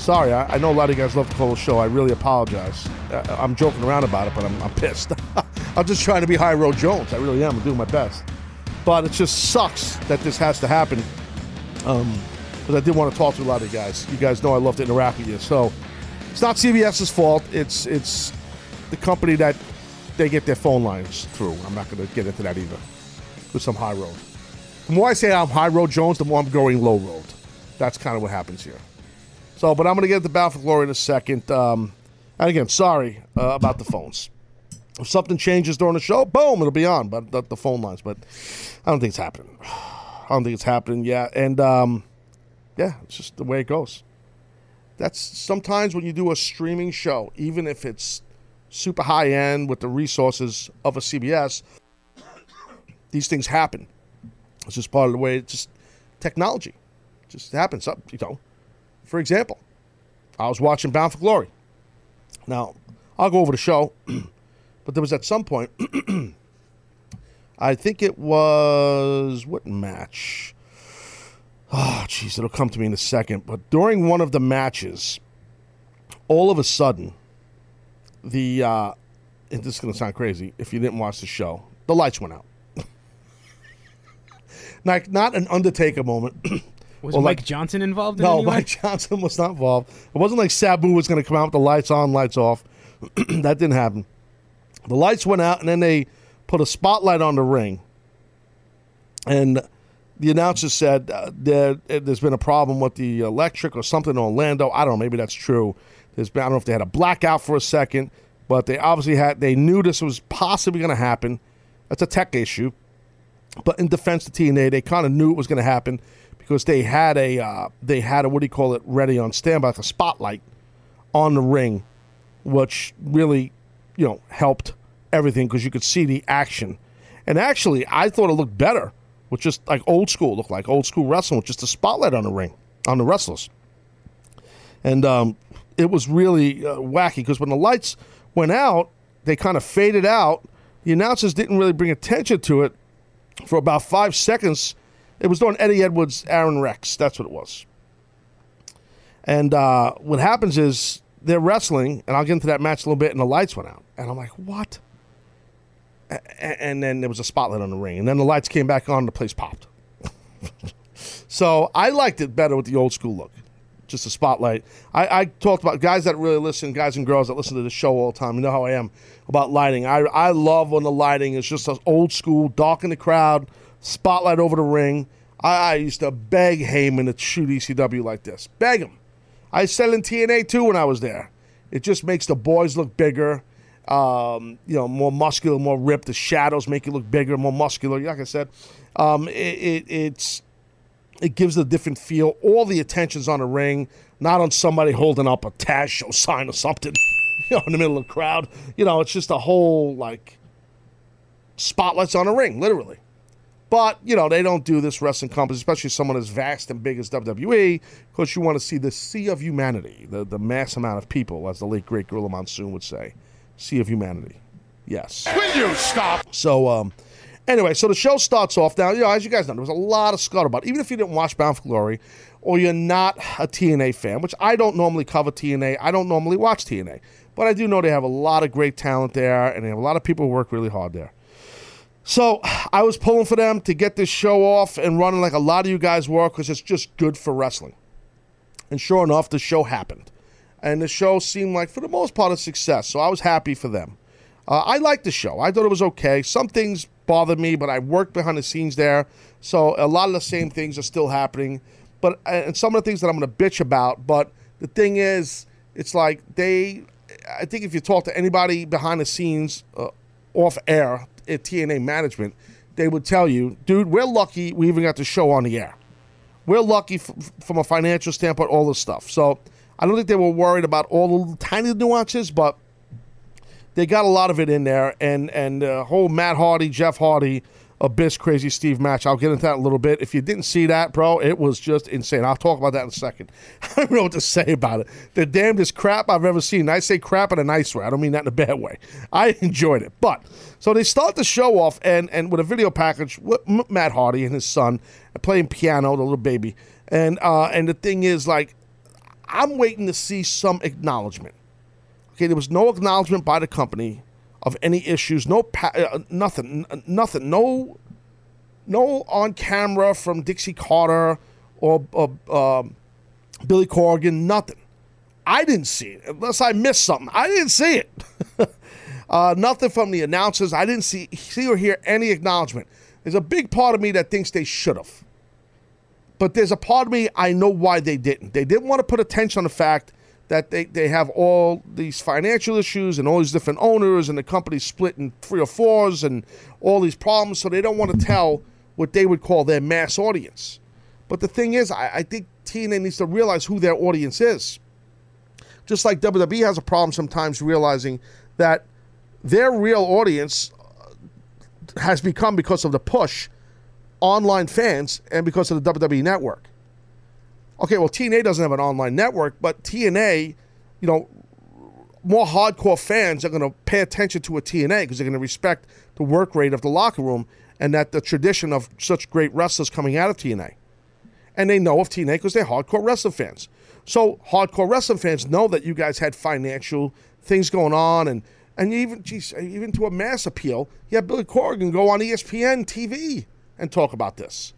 Sorry, I, I, know a lot of you guys love the show. I really apologize. Uh, I'm joking around about it, but I'm, I'm pissed. I'm just trying to be High Road Jones. I really am. I'm doing my best. But it just sucks that this has to happen. Um, because I did want to talk to a lot of you guys. You guys know I love to interact with you. So it's not CBS's fault. It's it's the company that they get their phone lines through. I'm not going to get into that either. With some high road. The more I say I'm high road Jones, the more I'm going low road. That's kind of what happens here. So, but I'm going to get to Bound for Glory in a second. Um, and again, sorry uh, about the phones. If something changes during the show, boom, it'll be on. But the, the, phone lines. But I don't think it's happening. I don't think it's happening yet. And um, yeah, it's just the way it goes. That's sometimes when you do a streaming show, even if it's super high end with the resources of a CBS, these things happen. It's just part of the way. It's just technology. It just happens. You know, for example, I was watching Bound for Glory. Now, I'll go over the show, but there was at some point, I think it was what match? Oh, jeez, it'll come to me in a second. But during one of the matches, all of a sudden, the uh, and this is going to sound crazy if you didn't watch the show, the lights went out. like not an Undertaker moment. Was Or Mike like- Johnson involved in no, way? Mike Johnson was not involved. It wasn't like Sabu was going to come out with the lights on, lights off. that didn't happen. The lights went out, and then they put a spotlight on the ring. And the announcer said uh, there, there's been a problem with the electric or something in Orlando. I don't know. Maybe that's true. There's been, I don't know if they had a blackout for a second, but they obviously had. They knew this was possibly going to happen. That's a tech issue. But in defense of TNA, they kind of knew it was going to happen because they had a uh, they had a what do you call it ready on standby, like a spotlight on the ring, which really you know helped everything because you could see the action. And actually, I thought it looked better with just like old school, looked like old school wrestling with just a spotlight on the ring on the wrestlers. And um, it was really uh, wacky because when the lights went out, they kind of faded out. The announcers didn't really bring attention to it for about five seconds. It was doing Eddie Edwards, Aron Rex. That's what it was. And uh, what happens is they're wrestling, and I'll get into that match a little bit, and the lights went out. And I'm like, what? A- and then there was a spotlight on the ring. And then the lights came back on, and the place popped. so I liked it better with the old school look. Just a spotlight. I, I talked about guys that really listen, guys and girls that listen to the show all the time. You know how I am about lighting. I, I love when the lighting is just old school, dark in the crowd, spotlight over the ring. I, I used to beg Heyman to shoot ECW like this. Beg him. I said in TNA too when I was there. It just makes the boys look bigger, um, you know, more muscular, more ripped. The shadows make you look bigger, more muscular. Like I said, um, it, it, it's it gives a different feel. All the attention's on the ring, not on somebody holding up a Taz show sign or something, you know, in the middle of the crowd. You know, it's just a whole like spotlights on a ring, literally. But you know they don't do this wrestling company, especially someone as vast and big as WWE, because you want to see the sea of humanity, the the mass amount of people, as the late great Gorilla Monsoon would say, sea of humanity. Yes. Will you stop? So, um, anyway, so the show starts off now. You know, as you guys know, there was a lot of scuttlebutt. Even if you didn't watch Bound for Glory, or you're not a TNA fan, which I don't normally cover TNA, I don't normally watch TNA, but I do know they have a lot of great talent there, and they have a lot of people who work really hard there. So I was pulling for them to get this show off and running like a lot of you guys were because it's just good for wrestling. And sure enough, the show happened. And the show seemed like, for the most part, a success. So I was happy for them. Uh, I liked the show. I thought it was okay. Some things bothered me, but I worked behind the scenes there. So a lot of the same things are still happening. But and some of the things that I'm going to bitch about. But the thing is, it's like they. I think if you talk to anybody behind the scenes, uh, off air at TNA management, they would tell you, dude, we're lucky we even got the show on the air. We're lucky f- from a financial standpoint, all this stuff. So I don't think they were worried about all the tiny nuances, but they got a lot of it in there. And and uh, whole Matt Hardy, Jeff Hardy, Abyss, Crazy Steve match. I'll get into that in a little bit. If you didn't see that, bro, it was just insane. I'll talk about that in a second. I don't know what to say about it. The damnedest crap I've ever seen. I say crap in a nice way. I don't mean that in a bad way. I enjoyed it. But so they start the show off and and with a video package with Matt Hardy and his son playing piano, the little baby. And uh, and the thing is, like, I'm waiting to see some acknowledgement. Okay, there was no acknowledgement by the company of any issues, no pa- uh, nothing, n- nothing, no, no on camera from Dixie Carter or uh, Billy Corgan, nothing. I didn't see it unless I missed something. I didn't see it. uh, nothing from the announcers. I didn't see see or hear any acknowledgement. There's a big part of me that thinks they should have, but there's a part of me I know why they didn't. They didn't want to put attention on the fact that they, they have all these financial issues and all these different owners and the company's split in three or fours and all these problems, so they don't want to tell what they would call their mass audience. But the thing is, I, I think TNA needs to realize who their audience is. Just like WWE has a problem sometimes realizing that their real audience uh, has become because of the push online fans and because of the WWE network. Okay, well, TNA doesn't have an online network, but TNA, you know, more hardcore fans are going to pay attention to a TNA because they're going to respect the work rate of the locker room and that the tradition of such great wrestlers coming out of TNA. And they know of TNA because they're hardcore wrestling fans. So hardcore wrestling fans know that you guys had financial things going on, and and even geez, even to a mass appeal, you have Billy Corgan go on ESPN TV and talk about this.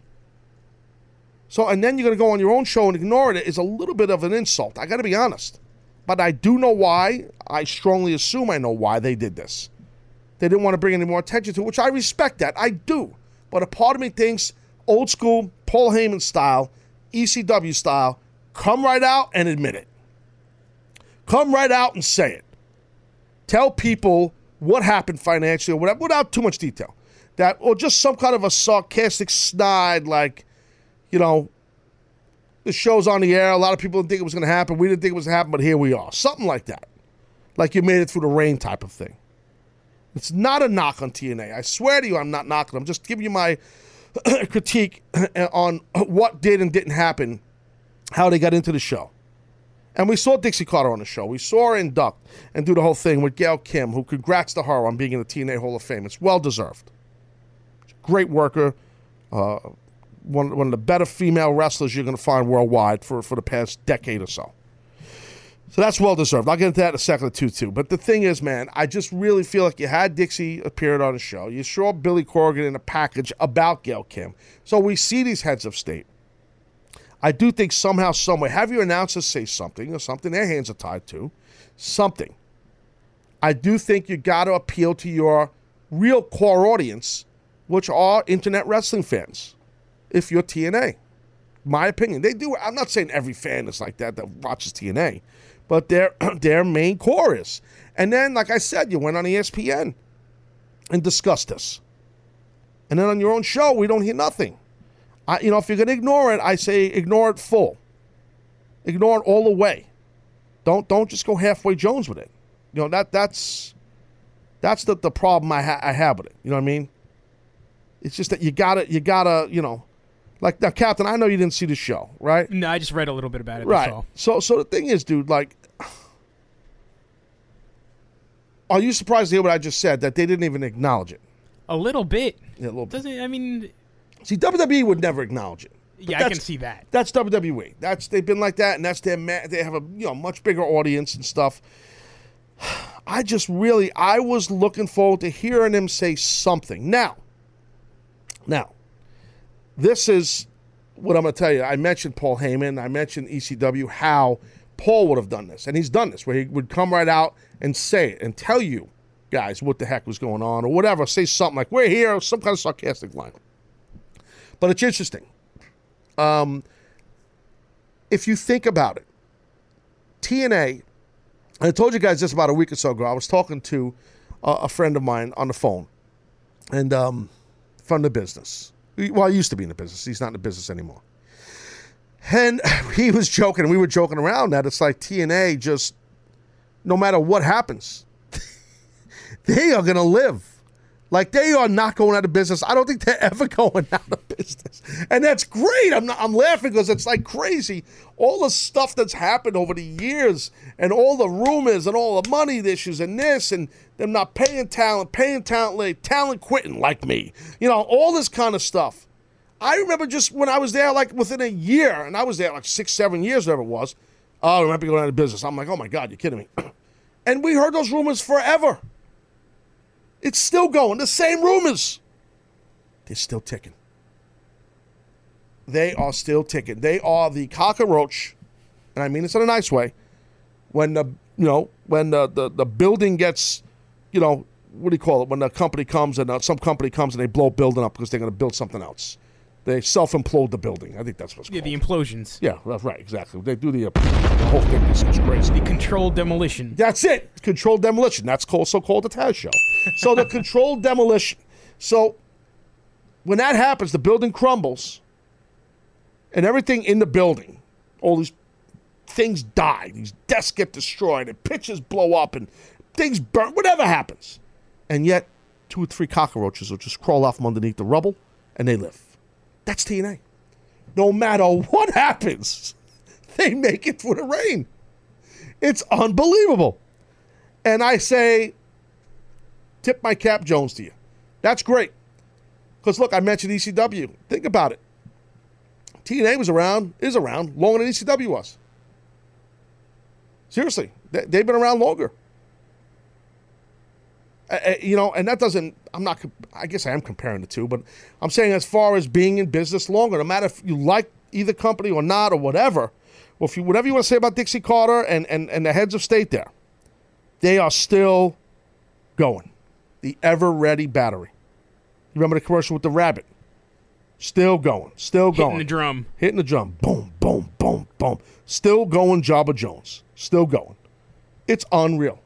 So and then you're going to go on your own show and ignore it is a little bit of an insult. I got to be honest, but I do know why. I strongly assume I know why they did this. They didn't want to bring any more attention to, it, which I respect that. I do. But a part of me thinks old school Paul Heyman style, ECW style, come right out and admit it. Come right out and say it. Tell people what happened financially or whatever, without too much detail. That or just some kind of a sarcastic snide, like, you know, the show's on the air. A lot of people didn't think it was going to happen. We didn't think it was going to happen, but here we are. Something like that. Like you made it through the rain type of thing. It's not a knock on TNA. I swear to you, I'm not knocking. I'm just giving you my critique on what did and didn't happen, how they got into the show. And we saw Dixie Carter on the show. We saw her induct and do the whole thing with Gail Kim, who congrats to her on being in the TNA Hall of Fame. It's well deserved. Great worker. Uh, one, one of the better female wrestlers you're going to find worldwide for, for the past decade or so. So that's well deserved. I'll get into that in a second or two, too. But the thing is, man, I just really feel like you had Dixie appeared on the show. You saw Billy Corgan in a package about Gail Kim. So we see these heads of state. I do think somehow, someway, have your announcers say something or something their hands are tied to, something. I do think you got to appeal to your real core audience, which are internet wrestling fans, if you're TNA. My opinion. They do. I'm not saying every fan is like that that watches TNA, but their their main core is. And then, like I said, you went on ESPN and discussed this. And then on your own show, we don't hear nothing. I, you know, if you're going to ignore it, I say ignore it full. Ignore it all the way. Don't don't just go halfway Jones with it. You know that that's that's the, the problem I, ha- I have with it. You know what I mean? It's just that you gotta you gotta you know, like now, Captain. I know you didn't see the show, right? No, I just read a little bit about it. Right. That's all. So so the thing is, dude, like, are you surprised to hear what I just said that they didn't even acknowledge it? A little bit. Yeah, a little bit. Doesn't I mean? See, WWE would never acknowledge it. Yeah, I can see that. That's WWE. That's they've been like that, and that's their ma- they have a you know much bigger audience and stuff. I just really I was looking forward to hearing him say something. Now, now, this is what I'm going to tell you. I mentioned Paul Heyman. I mentioned ECW. How Paul would have done this, and he's done this, where he would come right out and say it and tell you guys what the heck was going on or whatever. Say something like "We're here," some kind of sarcastic line. But it's interesting. Um, if you think about it, TNA, I told you guys this about a week or so ago. I was talking to a, a friend of mine on the phone, and um, from the business. Well, he used to be in the business. He's not in the business anymore. And he was joking, and we were joking around that it's like TNA just, no matter what happens, they are going to live. Like they are not going out of business. I don't think they're ever going out of business, and that's great. I'm not, I'm laughing because it's like crazy. All the stuff that's happened over the years, and all the rumors, and all the money issues, and this, and them not paying talent, paying talent late, talent quitting like me. You know, all this kind of stuff. I remember just when I was there, like within a year, and I was there like six, seven years, whatever it was. Oh, I remember going out of business. I'm like, oh my god, you're kidding me. and we heard those rumors forever. It's still going. The same rumors. They're still ticking. They are still ticking. They are the cockroach, and I mean this in a nice way. When the you know when the the, the building gets, you know, what do you call it? When the company comes and uh, some company comes and they blow building up because they're going to build something else. They self implode the building. I think that's what's Yeah, called. Yeah, the implosions. Yeah, that's right, exactly. They do the, uh, the whole thing. It's, it's crazy. The controlled demolition. That's it. Controlled demolition. That's called so called the Taz show. So the controlled demolition. So when that happens, the building crumbles, and everything in the building, all these things die. These desks get destroyed, and pitches blow up, and things burn. Whatever happens, and yet two or three cockroaches will just crawl off from underneath the rubble, and they live. That's TNA. No matter what happens, they make it through the rain. It's unbelievable. And I say, tip my cap, Jones, to you. That's great. Because look, I mentioned ECW. Think about it. TNA was around, is around longer than ECW was. Seriously, they, have been around longer. Uh, uh, you know, and that doesn't. I'm not. I guess I am comparing the two, but I'm saying as far as being in business longer, no matter if you like either company or not or whatever. Well, if you whatever you want to say about Dixie Carter and and and the heads of state there, they are still going. The ever ready battery. You remember the commercial with the rabbit? Still going, still going. Hitting the drum. Hitting the drum. Boom, boom, boom, boom. Still going, Jabba Jones. Still going. It's unreal.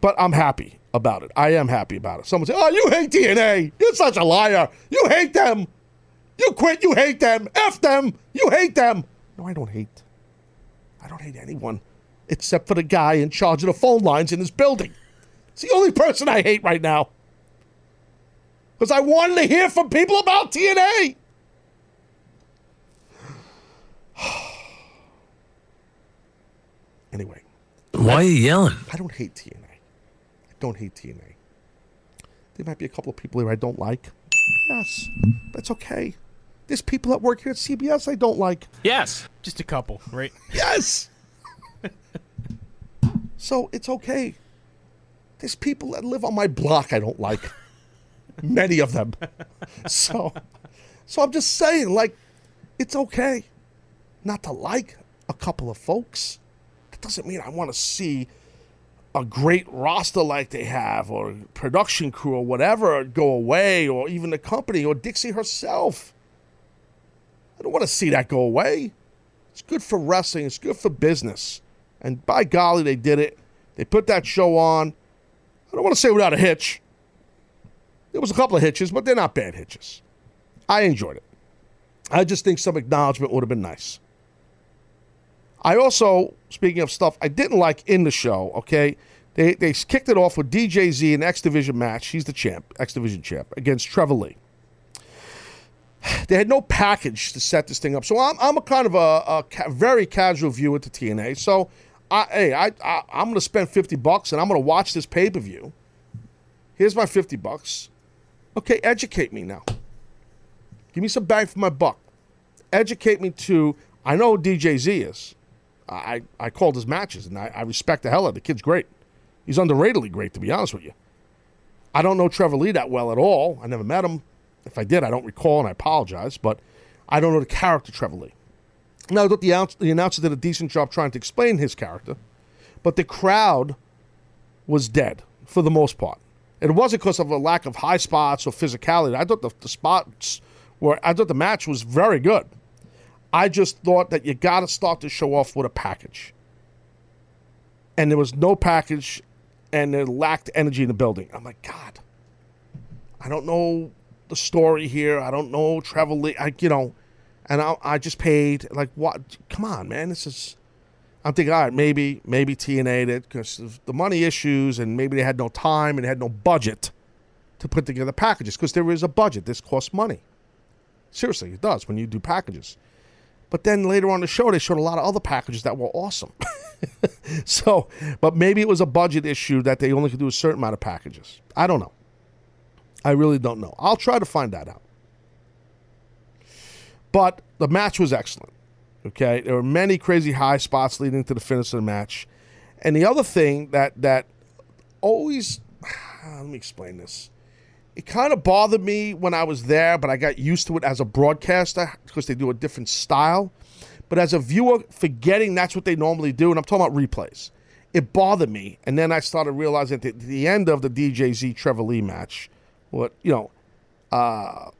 But I'm happy about it. I am happy about it. Someone say, Oh, you hate TNA. You're such a liar. You hate them. You quit. You hate them. F them. You hate them. No, I don't hate. I don't hate anyone except for the guy in charge of the phone lines in this building. It's the only person I hate right now because I wanted to hear from people about TNA. anyway. Why are you yelling? I don't hate TNA. I don't hate TNA. There might be a couple of people here I don't like. Yes. That's okay. There's people that work here at CBS I don't like. Yes. Just a couple, right? Yes. so it's okay. There's people that live on my block I don't like many of them. So, so I'm just saying, like, it's okay not to like a couple of folks. That doesn't mean I want to see a great roster like they have, or production crew, or whatever go away, or even the company, or Dixie herself. I don't want to see that go away. It's good for wrestling. It's good for business. And by golly, they did it. They put that show on. I don't want to say without a hitch. There was a couple of hitches, but they're not bad hitches. I enjoyed it. I just think some acknowledgement would have been nice. I also, speaking of stuff I didn't like in the show, okay, they, they kicked it off with DJZ, an X Division match. He's the champ, X Division champ, against Trevor Lee. They had no package to set this thing up. So I'm, I'm a kind of a, a ca- very casual viewer to TNA. So, I, hey, I, I, I'm going to spend 50 bucks and I'm going to watch this pay per view. Here's my 50 bucks. Okay, educate me now. Give me some bang for my buck. Educate me to. I know who DJZ is. I, I called his matches and I, I respect the hell out of the kid's great. He's underratedly great, to be honest with you. I don't know Trevor Lee that well at all. I never met him. If I did, I don't recall and I apologize, but I don't know the character Trevor Lee. Now, I thought the, the announcer did a decent job trying to explain his character, but the crowd was dead for the most part. It wasn't because of a lack of high spots or physicality. I thought the, the spots were, I thought the match was very good. I just thought that you got to start to show off with a package. And there was no package, and it lacked energy in the building. I'm like, God, I don't know the story here. I don't know Trevor Lee. I, you know, and I, I just paid. Like, what? Come on, man. This is I'm thinking, all right, maybe maybe TNA did because of the money issues, and maybe they had no time and they had no budget to put together packages because there is a budget. This costs money. Seriously, it does when you do packages. But then later on the show, they showed a lot of other packages that were awesome. so, but maybe it was a budget issue that they only could do a certain amount of packages. I don't know. I really don't know. I'll try to find that out. But the match was excellent. Okay, there were many crazy high spots leading to the finish of the match, and the other thing that that always let me explain this. It kind of bothered me when I was there, but I got used to it as a broadcaster because they do a different style. But as a viewer, forgetting that's what they normally do, and I'm talking about replays, it bothered me. And then I started realizing at the, end of the DJZ Trevor Lee match, what you know, uh,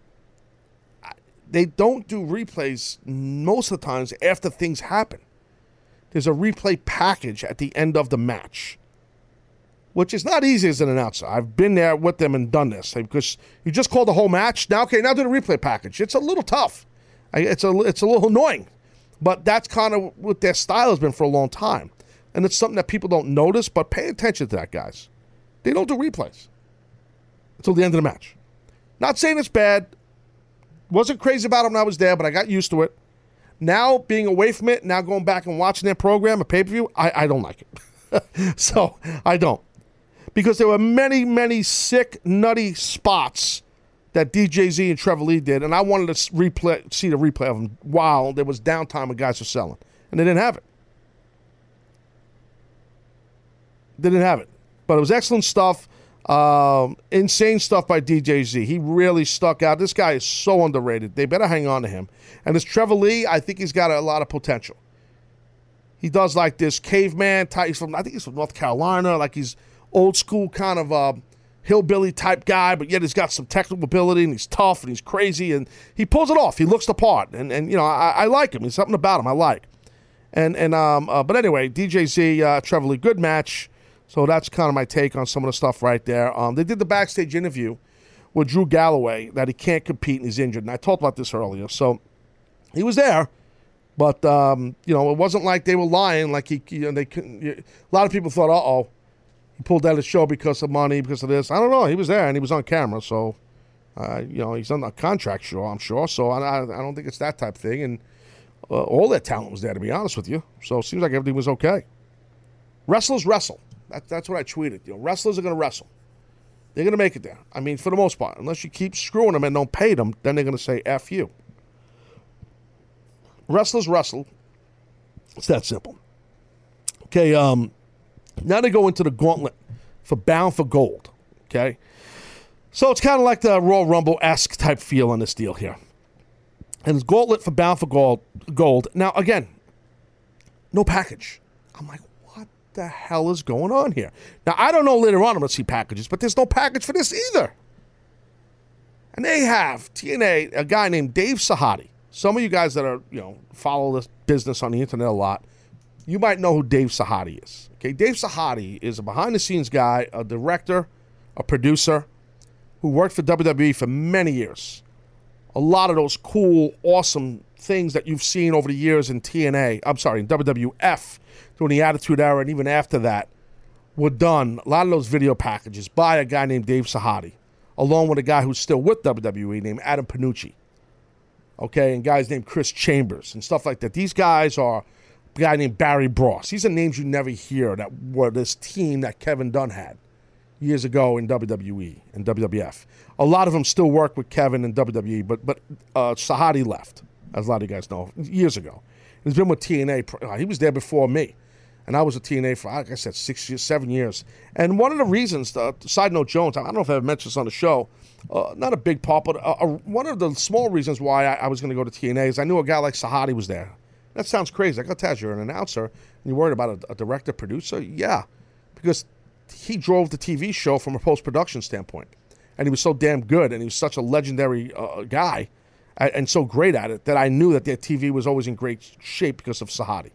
they don't do replays most of the times after things happen. There's a replay package at the end of the match, which is not easy as an announcer. I've been there with them and done this because you just call the whole match. Now, okay, now do the replay package. It's a little tough. It's a it's a little annoying, but that's kind of what their style has been for a long time, and it's something that people don't notice. But pay attention to that, guys. They don't do replays until the end of the match. Not saying it's bad. Wasn't crazy about it when I was there, but I got used to it. Now being away from it, now going back and watching their program, a pay per view, I, I don't like it. so I don't. Because there were many, many sick, nutty spots that DJ Z and Trevor Lee did, and I wanted to replay, see the replay of them while there was downtime and guys were selling, and they didn't have it. They didn't have it, but it was excellent stuff. Um, insane stuff by DJ Z. He really stuck out. This guy is so underrated. They better hang on to him. And this Trevor Lee, I think he's got a lot of potential. He does like this caveman type. He's from I think he's from North Carolina. Like he's old school kind of uh, hillbilly type guy, but yet he's got some technical ability and he's tough and he's crazy and he pulls it off. He looks the part, and and you know I, I like him. There's something about him I like. And and um, uh, but anyway, DJZ uh, Trevor Lee, good match. So that's kind of my take on some of the stuff right there. Um, they did the backstage interview with Drew Galloway that he can't compete and he's injured, and I talked about this earlier. So he was there, but um, you know it wasn't like they were lying. Like he, you know, they couldn't. A lot of people thought, "Uh oh, he pulled out the show because of money, because of this." I don't know. He was there and he was on camera, so uh, you know he's on a contract show, I'm sure. So I, I, don't think it's that type of thing. And uh, all their talent was there, to be honest with you. So it seems like everything was okay. Wrestlers wrestle. That, that's what I tweeted. You know, wrestlers are going to wrestle. They're going to make it there. I mean, for the most part, unless you keep screwing them and don't pay them, then they're going to say "f you." Wrestlers wrestle. It's that simple. Okay. Um, now they go into the gauntlet for Bound for Gold. Okay. So it's kind of like the Royal Rumble esque type feel on this deal here. And it's gauntlet for Bound for Gold. Gold. Now again, no package. I'm like, what the hell is going on here? Now I don't know later on I'm gonna see packages, but there's no package for this either. And they have TNA, a guy named Dave Sahadi. Some of you guys that are, you know, follow this business on the internet a lot, you might know who Dave Sahadi is. Okay, Dave Sahadi is a behind the scenes guy, a director, a producer, who worked for WWE for many years. A lot of those cool, awesome things that you've seen over the years in TNA, I'm sorry, in WWF during the Attitude Era and even after that, were done. A lot of those video packages by a guy named Dave Sahadi, along with a guy who's still with WWE named Adam Panucci. Okay, and guys named Chris Chambers and stuff like that. These guys are guy named Barry Bross. These are names you never hear that were this team that Kevin Dunn had years ago in WWE and WWF. A lot of them still work with Kevin in WWE, but but uh, Sahadi left, as a lot of you guys know, years ago. He's been with TNA. uh, He was there before me, and I was at TNA for like I said six years, seven years. And one of the reasons, uh, side note, Jones, I don't know if I ever mentioned this on the show. Uh, not a big pop, but uh, one of the small reasons why I, I was going to go to TNA is I knew a guy like Sahadi was there. That sounds crazy. I got to tell you, you're an announcer and you're worried about a, a director, producer. Yeah, because he drove the TV show from a post production standpoint, and he was so damn good, and he was such a legendary uh, guy, and, and so great at it that I knew that their TV was always in great shape because of Sahadi.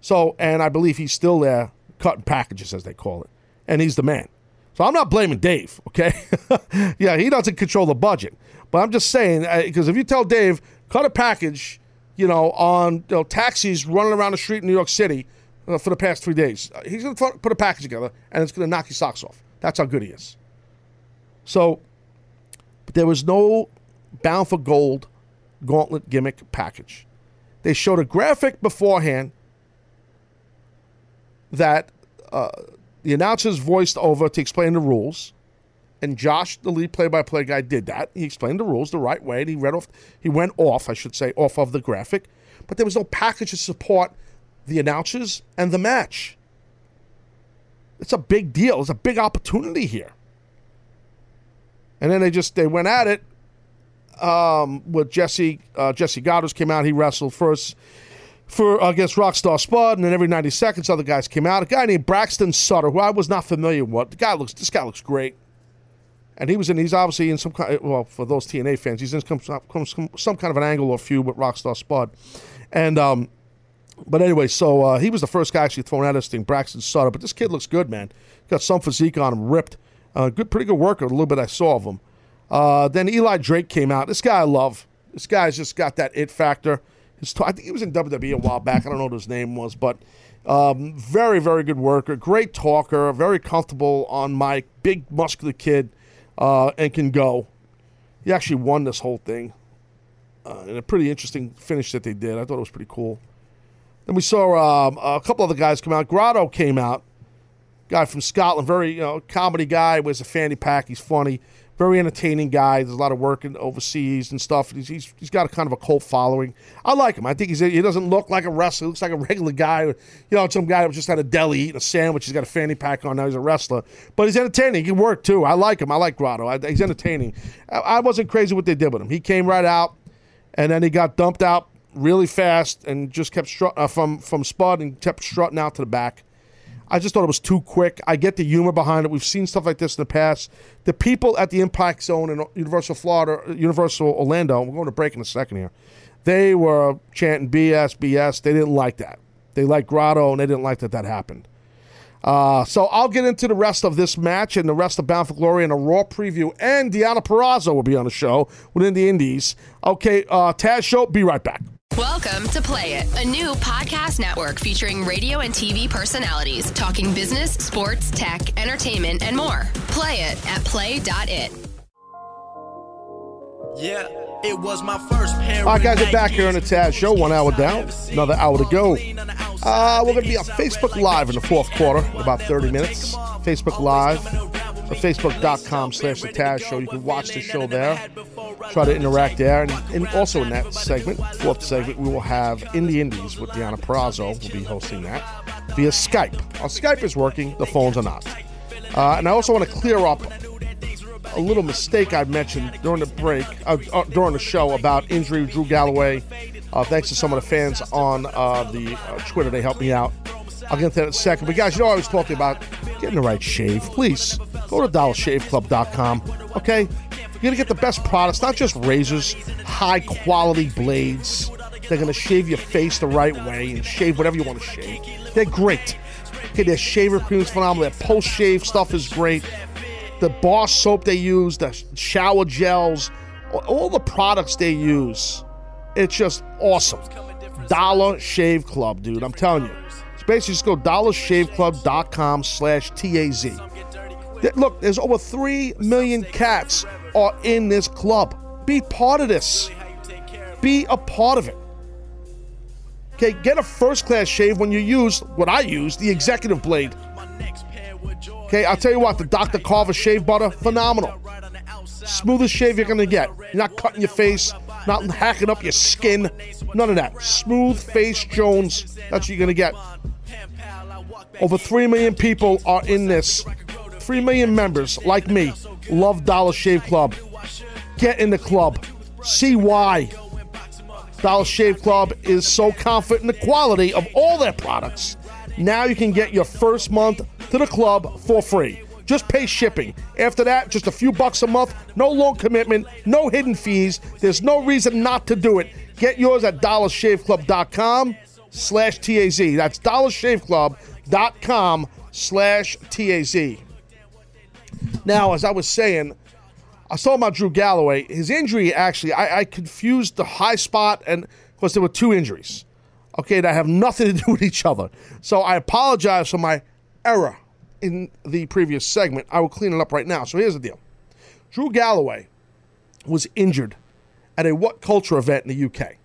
So, and I believe he's still there cutting packages, as they call it, and he's the man. So I'm not blaming Dave, okay? yeah, he doesn't control the budget, but I'm just saying because if you tell Dave cut a package, you know, on you know, taxis running around the street in New York City uh, for the past three days, uh, he's going to put a package together and it's going to knock your socks off. That's how good he is. So, but there was no Bound for Gold gauntlet gimmick package. They showed a graphic beforehand that uh, the announcers voiced over to explain the rules. And Josh, the lead play-by-play guy, did that. He explained the rules the right way, and he read off. He went off, I should say, off of the graphic. But there was no package to support the announcers and the match. It's a big deal. It's a big opportunity here. And then they just they went at it um, with Jesse. Uh, Jesse Godderz came out. He wrestled first for against Rockstar Spud, and then every 90 seconds, other guys came out. A guy named Braxton Sutter, who I was not familiar with. The guy looks. This guy looks great. And he was in. He's obviously in some kind. Well, for those TNA fans, he's in some, some, some kind of an angle or feud with Rockstar Spud, and um, but anyway, so uh, he was the first guy actually thrown at this thing, Braxton Sutter. But this kid looks good, man. Got some physique on him, ripped. Uh, good, pretty good worker. A little bit I saw of him. Uh, then Eli Drake came out. This guy I love. This guy's just got that it factor. His t- I think he was in WWE a while back. I don't know what his name was, but um, very, very good worker. Great talker. Very comfortable on mic. Big, muscular kid, uh, and can go. He actually won this whole thing. uh, and a pretty interesting finish that they did. I thought it was pretty cool. Then we saw um, a couple other guys come out. Grado came out, guy from Scotland, very you know comedy guy. Wears a fanny pack. He's funny, very entertaining guy. There's a lot of work in overseas and stuff. He's, he's, he's got a kind of a cult following. I like him. I think he's he doesn't look like a wrestler. He looks like a regular guy. You know, some guy who just had a deli eating a sandwich. He's got a fanny pack on now. He's a wrestler, but he's entertaining. He can work too. I like him. I like Grado. I, he's entertaining. I, I wasn't crazy what they did with him. He came right out, and then he got dumped out really fast and just kept strut, uh, from from Spud and kept strutting out to the back. I just thought it was too quick. I get the humor behind it. We've seen stuff like this in the past. The people at the Impact Zone in Universal Florida, Universal Orlando, we're going to break in a second here. They were chanting BS, BS. They didn't like that. They liked Grado, and they didn't like that that happened. Uh, so I'll get into the rest of this match and the rest of Bound for Glory in a Raw preview. And Deonna Purrazzo will be on the show within the Indies. Okay, uh, Taz Show, be right back. Welcome to Play It, a new podcast network featuring radio and TV personalities talking business, sports, tech, entertainment, and more. Play it at play.it. Yeah, it was my first pair. All right, guys, we're back here on the Taz Show. One hour down, another hour to go. Uh, we're going to be on Facebook Live in the fourth quarter in about 30 minutes. Facebook Live, so facebook.com slash the Taz Show. You can watch the show there, try to interact there. And, and also in that segment, fourth segment, we will have In the Indies with Deonna Purrazzo. We'll be hosting that via Skype. Our Skype is working, the phones are not. Uh, and I also want to clear up a little mistake I mentioned during the break, uh, uh, during the show about injury with Drew Galloway. Uh, thanks to some of the fans on uh, the uh, Twitter, they helped me out. I'll get into that in a second. But guys, you know I was talking about getting the right shave. Please go to dollarshaveclub.com. Okay, you're gonna get the best products, not just razors, high quality blades. They're gonna shave your face the right way and shave whatever you want to shave. They're great. Okay, their shaver cream is phenomenal. Their post shave stuff is great the bar soap they use, the shower gels, all the products they use. It's just awesome. Dollar Shave Club, dude. I'm telling you. Basically just go dollarshaveclub.com slash T-A-Z. Look, there's over 3 million cats are in this club. Be part of this. Be a part of it. Okay, get a first class shave when you use what I use, the executive blade. Okay, I'll tell you what, the Dr. Carver shave butter, phenomenal. Smoothest shave you're gonna get. You're not cutting your face, not hacking up your skin, none of that. Smooth face Jones, that's what you're gonna get. Over 3 million people are in this. 3 million members, like me, love Dollar Shave Club. Get in the club. See why. Dollar Shave Club is so confident in the quality of all their products. Now you can get your first month to the club for free. Just pay shipping. After that, just a few bucks a month, no long commitment, no hidden fees. There's no reason not to do it. Get yours at dollarshaveclub.com slash TAZ. That's dollarshaveclub.com slash TAZ. Now, as I was saying, I saw about Drew Galloway. His injury, actually, I, I confused the high spot and, of course, there were two injuries, okay, that have nothing to do with each other. So I apologize for my error in the previous segment. I will clean it up right now. So here's the deal Drew Galloway was injured at a What Culture event in the UK.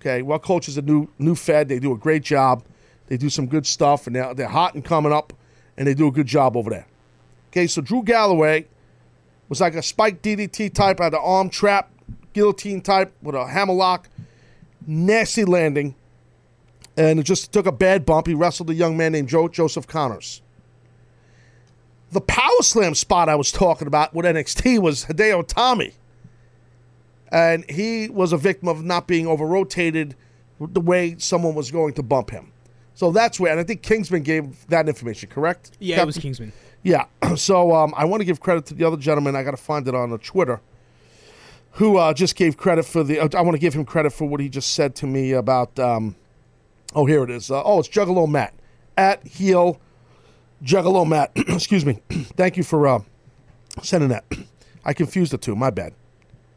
Okay, What Culture is a new new Fed. They do a great job. They do some good stuff, and they're, they're hot and coming up, and they do a good job over there. Okay, so Drew Galloway was like a spike DDT type, had an arm trap, guillotine type with a hammerlock, nasty landing, and it just took a bad bump. He wrestled a young man named Joe Joseph Conners. The power slam spot I was talking about with NXT was Hideo Itami. And he was a victim of not being over rotated the way someone was going to bump him. So that's where, and I think Kingsman gave that information, correct? Yeah, Captain? it was Kingsman. Yeah. So um, I want to give credit to the other gentleman. I got to find it on Twitter, who uh, just gave credit for the. Uh, I want to give him credit for what he just said to me about. Um, oh, here it is. Uh, oh, it's Juggalo Matt at heel Juggalo Matt. Excuse me. Thank you for uh, sending that. I confused the two. My bad.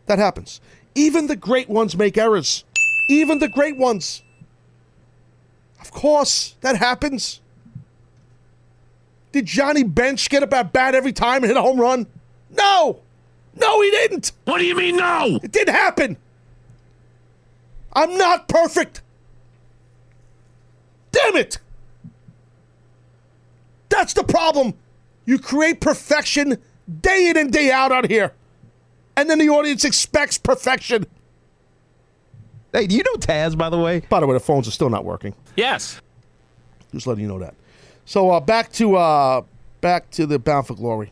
That happens. Even the great ones make errors. Even the great ones. Of course, that happens. Did Johnny Bench get up at bat every time and hit a home run? No. No, he didn't. What do you mean, no? It didn't happen. I'm not perfect. Damn it. That's the problem. You create perfection day in and day out out here. And then the audience expects perfection. Hey, do you know Taz, by the way? By the way, the phones are still not working. Yes. Just letting you know that. So uh, back to uh, back to the Bound for Glory.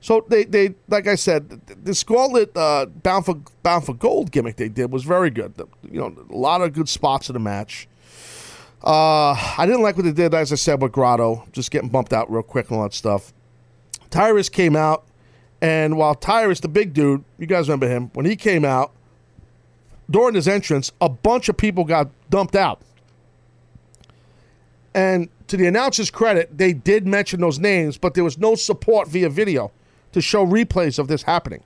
So they, they like I said, the Scarlet uh, Bound for Bound for Gold gimmick they did was very good. The- you know, a lot of good spots in the match. Uh, I didn't like what they did, as I said, with Grado, just getting bumped out real quick and all that stuff. Tyrus came out, and while Tyrus, the big dude, you guys remember him, when he came out during his entrance, a bunch of people got dumped out. And to the announcer's credit, they did mention those names, but there was no support via video to show replays of this happening.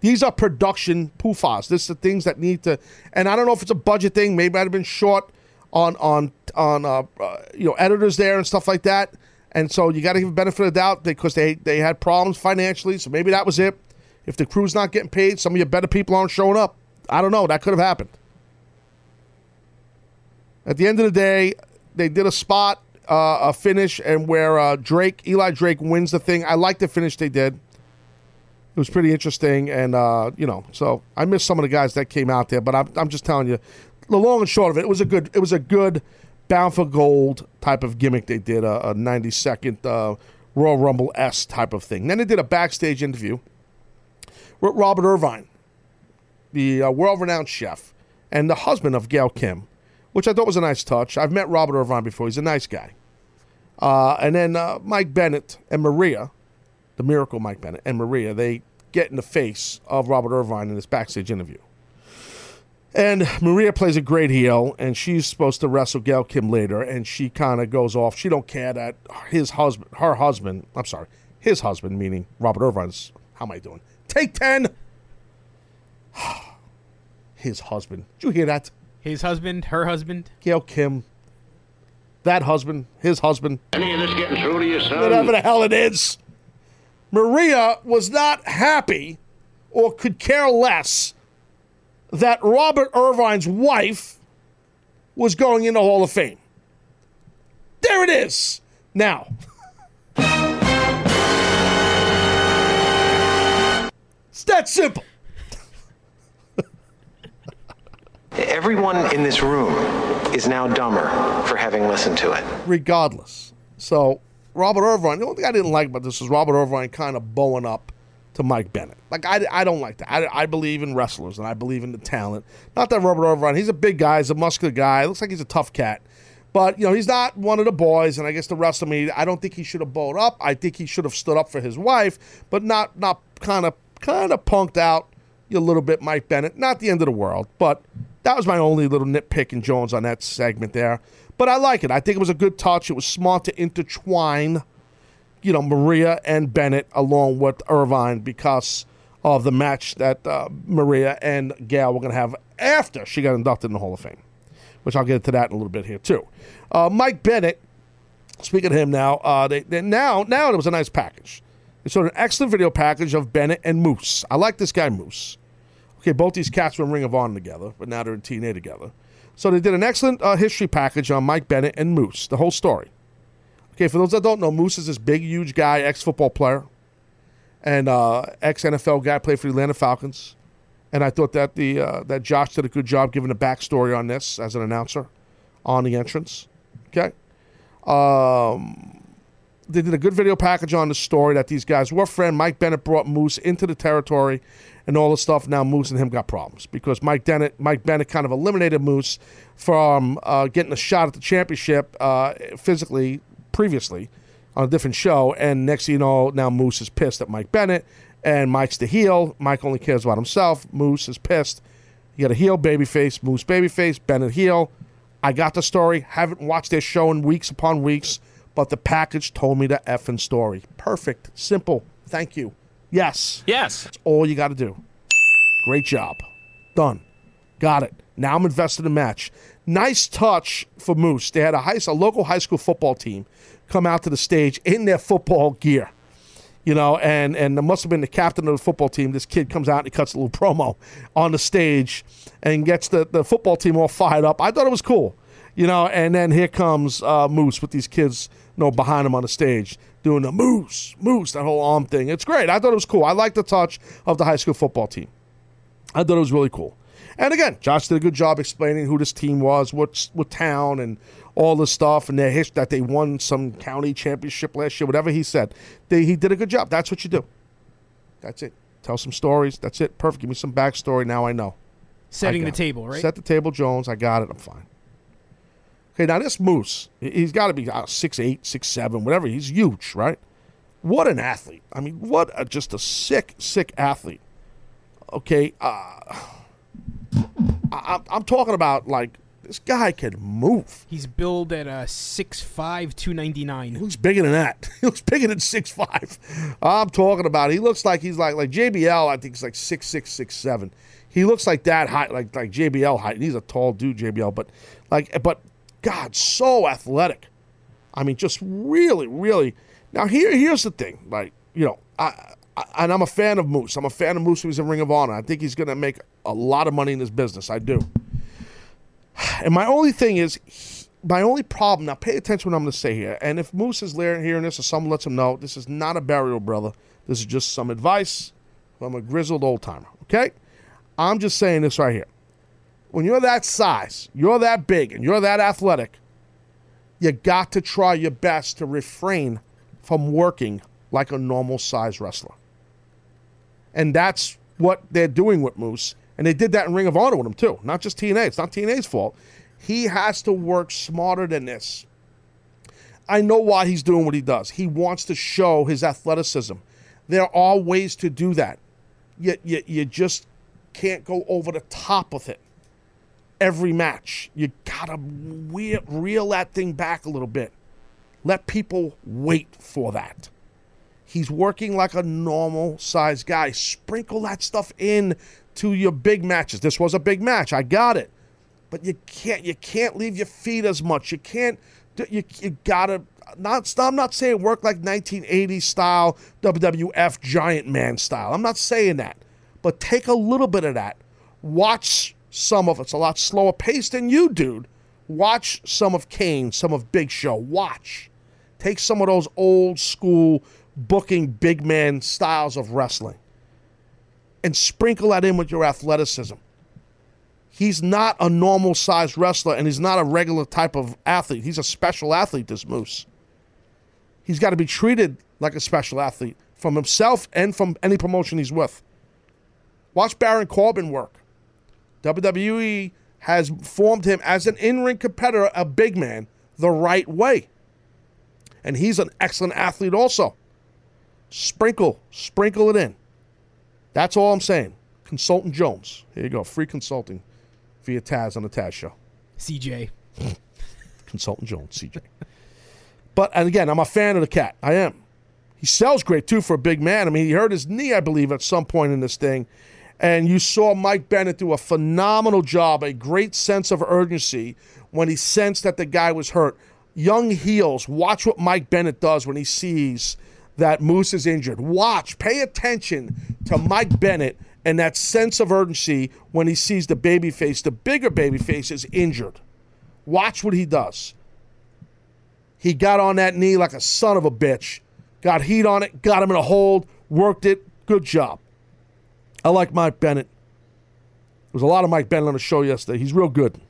These are production poofahs. This is the things that need to, and I don't know if it's a budget thing. Maybe I'd have been short on on on uh, uh, you know editors there and stuff like that. And so you got to give a benefit of the doubt because they they had problems financially. So maybe that was it. If the crew's not getting paid, some of your better people aren't showing up. I don't know. That could have happened. At the end of the day, they did a spot, uh, a finish, and where uh, Drake, Eli Drake, wins the thing. I like the finish they did. It was pretty interesting, and uh, you know, so I missed some of the guys that came out there, but I'm, I'm just telling you, the long and short of it, it was a good, it was a good bound for gold type of gimmick they did, a, a 90 second uh, Royal Rumble s type of thing. Then they did a backstage interview with Robert Irvine, the uh, world renowned chef and the husband of Gail Kim, which I thought was a nice touch. I've met Robert Irvine before; he's a nice guy. Uh, and then uh, Mike Bennett and Maria, the miracle Mike Bennett and Maria, they get in the face of Robert Irvine in this backstage interview. And Maria plays a great heel, and she's supposed to wrestle Gail Kim later, and she kind of goes off. She don't care that his husband, her husband, I'm sorry, his husband, meaning Robert Irvine's. How am I doing? Take ten. His husband. Did you hear that? His husband, her husband. Gail Kim. That husband, his husband. Any of this getting through to you, son? whatever the hell it is. Maria was not happy or could care less that Robert Irvine's wife was going in the Hall of Fame. There it is. Now, it's that simple. Everyone in this room is now dumber for having listened to it. regardless. So Robert Irvine, the only thing I didn't like about this is Robert Irvine kind of bowing up to Mike Bennett. Like I, I don't like that. I, I believe in wrestlers and I believe in the talent. Not that Robert Irvine, he's a big guy, he's a muscular guy. Looks like he's a tough cat. But you know he's not one of the boys, and I guess the rest of me, I don't think he should have bowed up. I think he should have stood up for his wife, but not not kind of kind of punked out a little bit, Mike Bennett. Not the end of the world, but that was my only little nitpick in Jones on that segment there. But I like it. I think it was a good touch. It was smart to intertwine, you know, Maria and Bennett along with Irvine because of the match that uh, Maria and Gail were going to have after she got inducted in the Hall of Fame, which I'll get into that in a little bit here too. Uh, Mike Bennett, speaking of him now, uh, they, they now now it was a nice package. They showed an excellent video package of Bennett and Moose. I like this guy Moose. Okay, both these cats were in Ring of Honor together, but now they're in TNA together. So they did an excellent uh, history package on Mike Bennett and Moose, the whole story. Okay, for those that don't know, Moose is this big, huge guy, ex football player, and uh, ex NFL guy, played for the Atlanta Falcons. And I thought that the uh, that Josh did a good job giving a backstory on this as an announcer on the entrance. Okay, um, they did a good video package on the story that these guys were friend. Mike Bennett brought Moose into the territory and all the stuff. Now Moose and him got problems because Mike Bennett, Mike Bennett kind of eliminated Moose from uh, getting a shot at the championship uh, physically previously on a different show. And next thing you know, now Moose is pissed at Mike Bennett, and Mike's the heel. Mike only cares about himself. Moose is pissed. You got a heel babyface, Moose babyface, Bennett heel. I got the story. Haven't watched their show in weeks upon weeks, but the package told me the effing story. Perfect. Simple. Thank you. Yes. Yes. That's all you got to do. Great job. Done. Got it. Now I'm invested in the match. Nice touch for Moose. They had a high, a local high school football team come out to the stage in their football gear. You know, and and it must have been the captain of the football team. This kid comes out and he cuts a little promo on the stage and gets the, the football team all fired up. I thought it was cool. You know, and then here comes uh, Moose with these kids, you know, behind him on the stage doing the moose, moose, that whole arm thing. It's great. I thought it was cool. I like the touch of the high school football team. I thought it was really cool. And again, Josh did a good job explaining who this team was, what what town, and all the stuff, and their history that they won some county championship last year. Whatever he said, they, he did a good job. That's what you do. That's it. Tell some stories. That's it. Perfect. Give me some backstory. Now I know. Setting I the it. table, right? Set the table, Jones. I got it. I'm fine. Okay, now this Moose, he- he's got to be uh, six eight, six seven, whatever. He's huge, right? What an athlete! I mean, what a, just a sick, sick athlete. Okay, uh, I, I'm- I'm talking about like this guy can move. He's billed at uh, 6'5", 299. He looks bigger than that. He looks bigger than six five. I'm talking about. He looks like he's like like JBL. I think he's like six six six seven. He looks like that height, like like JBL height. He's a tall dude, JBL, but like but God, so athletic. I mean, just really, really. Now here here's the thing. Like you know, I, I and I'm a fan of Moose. I'm a fan of Moose. He's in Ring of Honor. I think he's going to make a lot of money in this business. I do. And my only thing is, my only problem. Now, pay attention to what I'm going to say here. And if Moose is hearing this, or someone lets him know, this is not a burial, brother. This is just some advice from a grizzled old timer. Okay, I'm just saying this right here. When you're that size, you're that big, and you're that athletic, you got to try your best to refrain from working like a normal size wrestler. And that's what they're doing with Moose. And they did that in Ring of Honor with him, too. Not just TNA. It's not TNA's fault. He has to work smarter than this. I know why he's doing what he does. He wants to show his athleticism. There are ways to do that. You, you, you just can't go over the top with it every match. You gotta reel, reel that thing back a little bit. Let people wait for that. He's working like a normal sized guy. Sprinkle that stuff in to your big matches. This was a big match. I got it. But you can't you can't leave your feet as much. You can't you, you gotta not I'm not saying work like 1980s style WWF giant man style. I'm not saying that. But take a little bit of that. Watch some of it's a lot slower paced than you, dude. Watch some of Kane, some of Big Show. Watch. Take some of those old school booking big man styles of wrestling and sprinkle that in with your athleticism. He's not a normal sized wrestler and he's not a regular type of athlete. He's a special athlete, this Moose. He's got to be treated like a special athlete from himself and from any promotion he's with. Watch Baron Corbin work. WWE has formed him as an in ring competitor, a big man, the right way. And he's an excellent athlete also. Sprinkle, sprinkle it in. That's all I'm saying. Consultant Jones. Here you go. Free consulting via Taz on the Taz show. CJ. Consultant Jones, CJ. But and again, I'm a fan of the cat. I am. He sells great too for a big man. I mean, he hurt his knee, I believe, at some point in this thing. And you saw Mike Bennett do a phenomenal job, a great sense of urgency when he sensed that the guy was hurt. Young heels, watch what Mike Bennett does when he sees that Moose is injured. Watch, pay attention to Mike Bennett and that sense of urgency when he sees the babyface, the bigger babyface, is injured. Watch what he does. He got on that knee like a son of a bitch, got heat on it, got him in a hold, worked it. Good job. I like Mike Bennett. There was a lot of Mike Bennett on the show yesterday. He's real good.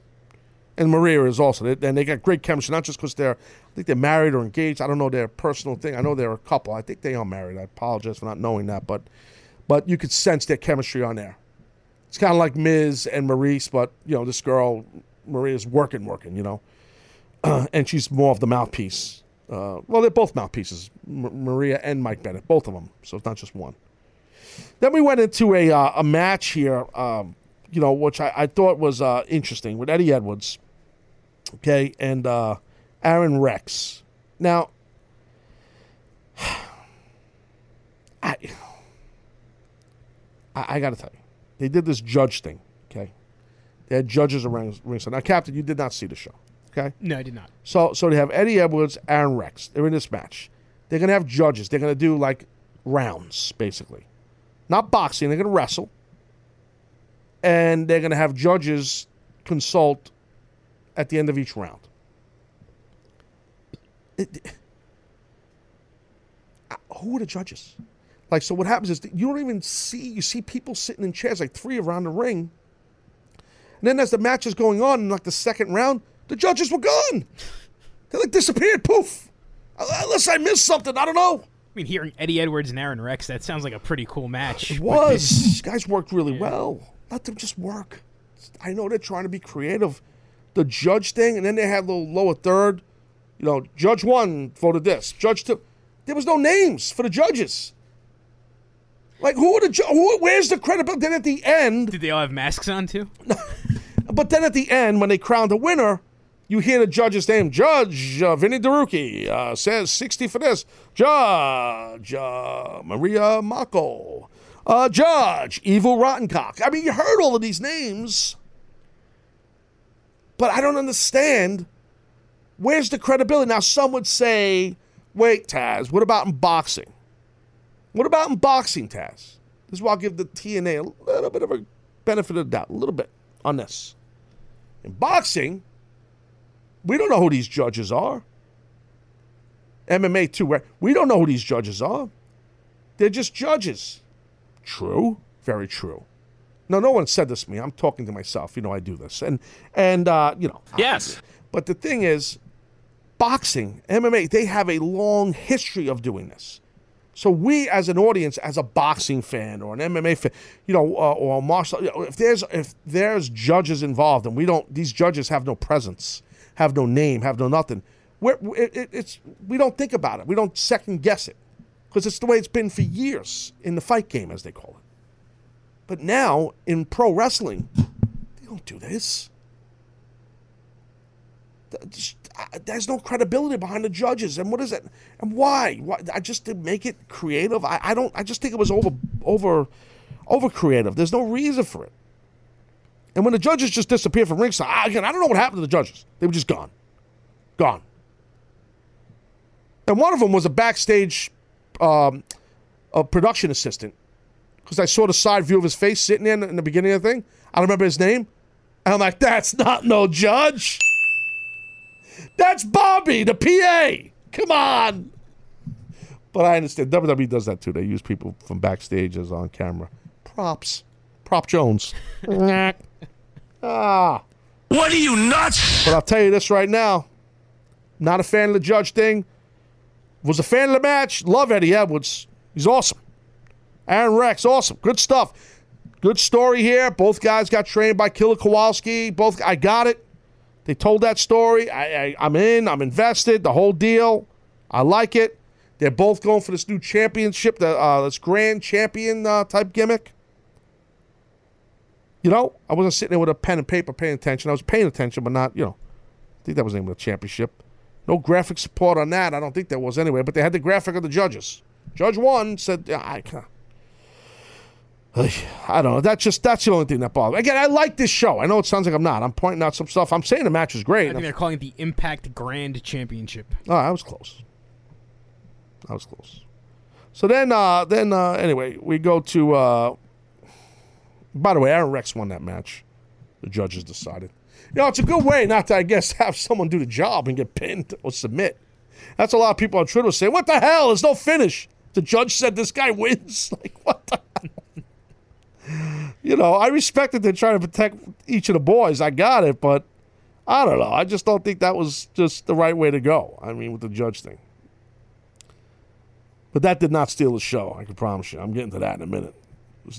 And Maria is also. And they got great chemistry, not just because they're, I think they're married or engaged. I don't know their personal thing. I know they're a couple. I think they are married. I apologize for not knowing that. But, but you could sense their chemistry on there. It's kind of like Miz and Maryse, but, you know, this girl, Maria's working, working, you know. and she's more of the mouthpiece. Uh, well, they're both mouthpieces, M- Maria and Mike Bennett, both of them. So it's not just one. Then we went into a uh, a match here, um, you know, which I, I thought was uh, interesting with Eddie Edwards, okay, and uh, Aron Rex. Now, I I, I got to tell you, they did this judge thing, okay. They had judges around ringside. Now, Captain, you did not see the show, okay? No, I did not. So so they have Eddie Edwards, Aron Rex. They're in this match. They're gonna have judges. They're gonna do like rounds, basically. Not boxing, they're going to wrestle. And they're going to have judges consult at the end of each round. It- who are the judges? Like, so what happens is you don't even see, you see people sitting in chairs, like three around the ring. And then as the match is going on in like the second round, the judges were gone. They like disappeared, poof. Uh, Unless I missed something, I don't know. I mean, hearing Eddie Edwards and Aron Rex, that sounds like a pretty cool match. It was. These guys worked really well. Let them just work. I know they're trying to be creative. The judge thing, and then they had the lower third. You know, judge one voted this, judge two. There was no names for the judges. Like who are the ju- who? Where's the credibility? Then at the end, Did they all have masks on too? but then at the end, when they crowned the winner, you hear the judge's name. Judge uh, Vinny DeRucchi uh, says 60 for this. Judge uh, Maria Mako. Uh, Judge Evil Rottencock. I mean, you heard all of these names, but I don't understand. Where's the credibility? Now, some would say, wait, Taz, what about in boxing? What about in boxing, Taz? This is why I'll give the TNA a little bit of a benefit of the doubt, a little bit on this. In boxing, we don't know who these judges are. MMA too, right? We don't know who these judges are. They're just judges. True, very true. No, no one said this to me. I'm talking to myself. You know, I do this, and and uh, you know. Yes. But the thing is, boxing, MMA, they have a long history of doing this. So we, as an audience, as a boxing fan or an MMA fan, you know, uh, or a martial, you know, if there's if there's judges involved and we don't, these judges have no presence, have no name, have no nothing. We're, it, it- it's we don't think about it. We don't second guess it because it's the way it's been for years in the fight game, as they call it. But now in pro wrestling, they don't do this. There's no credibility behind the judges, and what is it? And why? Why? I just to make it creative. I, I don't. I just think it was over, over, over creative. There's no reason for it. And when the judges just disappeared from ringside, I- again, I don't know what happened to the judges. They were just gone, gone. And one of them was a backstage, um, a production assistant, because I saw the side view of his face sitting in, in the beginning of the thing. I don't remember his name. And I'm like, that's not no judge. That's Bobby, the PA. Come on. But I understand WWE does that too. They use people from backstage as on camera. Props. Prop Jones. ah. What are you nuts? But I'll tell you this right now. Not a fan of the judge thing. Was a fan of the match. Love Eddie Edwards. He's awesome. Aron Rex, awesome. Good stuff. Good story here. Both guys got trained by Killer Kowalski. Both I got it. They told that story. I, I, I'm in. I'm invested. The whole deal. I like it. They're both going for this new championship, the uh, this grand champion uh, type gimmick. You know, I wasn't sitting there with a pen and paper paying attention. I was paying attention, but not, you know, I think that was the name of the championship. No graphic support on that. I don't think there was anyway, but they had the graphic of the judges. Judge one said, I can't. I don't know. That's just that's the only thing that bothers. me. Again, I like this show. I know it sounds like I'm not. I'm pointing out some stuff. I'm saying the match is great. I think they're calling it the Impact Grand Championship. Oh, I was close. I was close. So then, uh, then uh, anyway, we go to. Uh, by the way, Aron Rex won that match. The judges decided. You know, it's a good way not to, I guess, have someone do the job and get pinned or submit. That's a lot of people on Twitter saying, "What the hell? There's no finish." The judge said this guy wins. Like what the hell? You know, I respect that they're trying to protect each of the boys. I got it, but I don't know. I just don't think that was just the right way to go. I mean, with the judge thing. But that did not steal the show. I can promise you. I'm getting to that in a minute.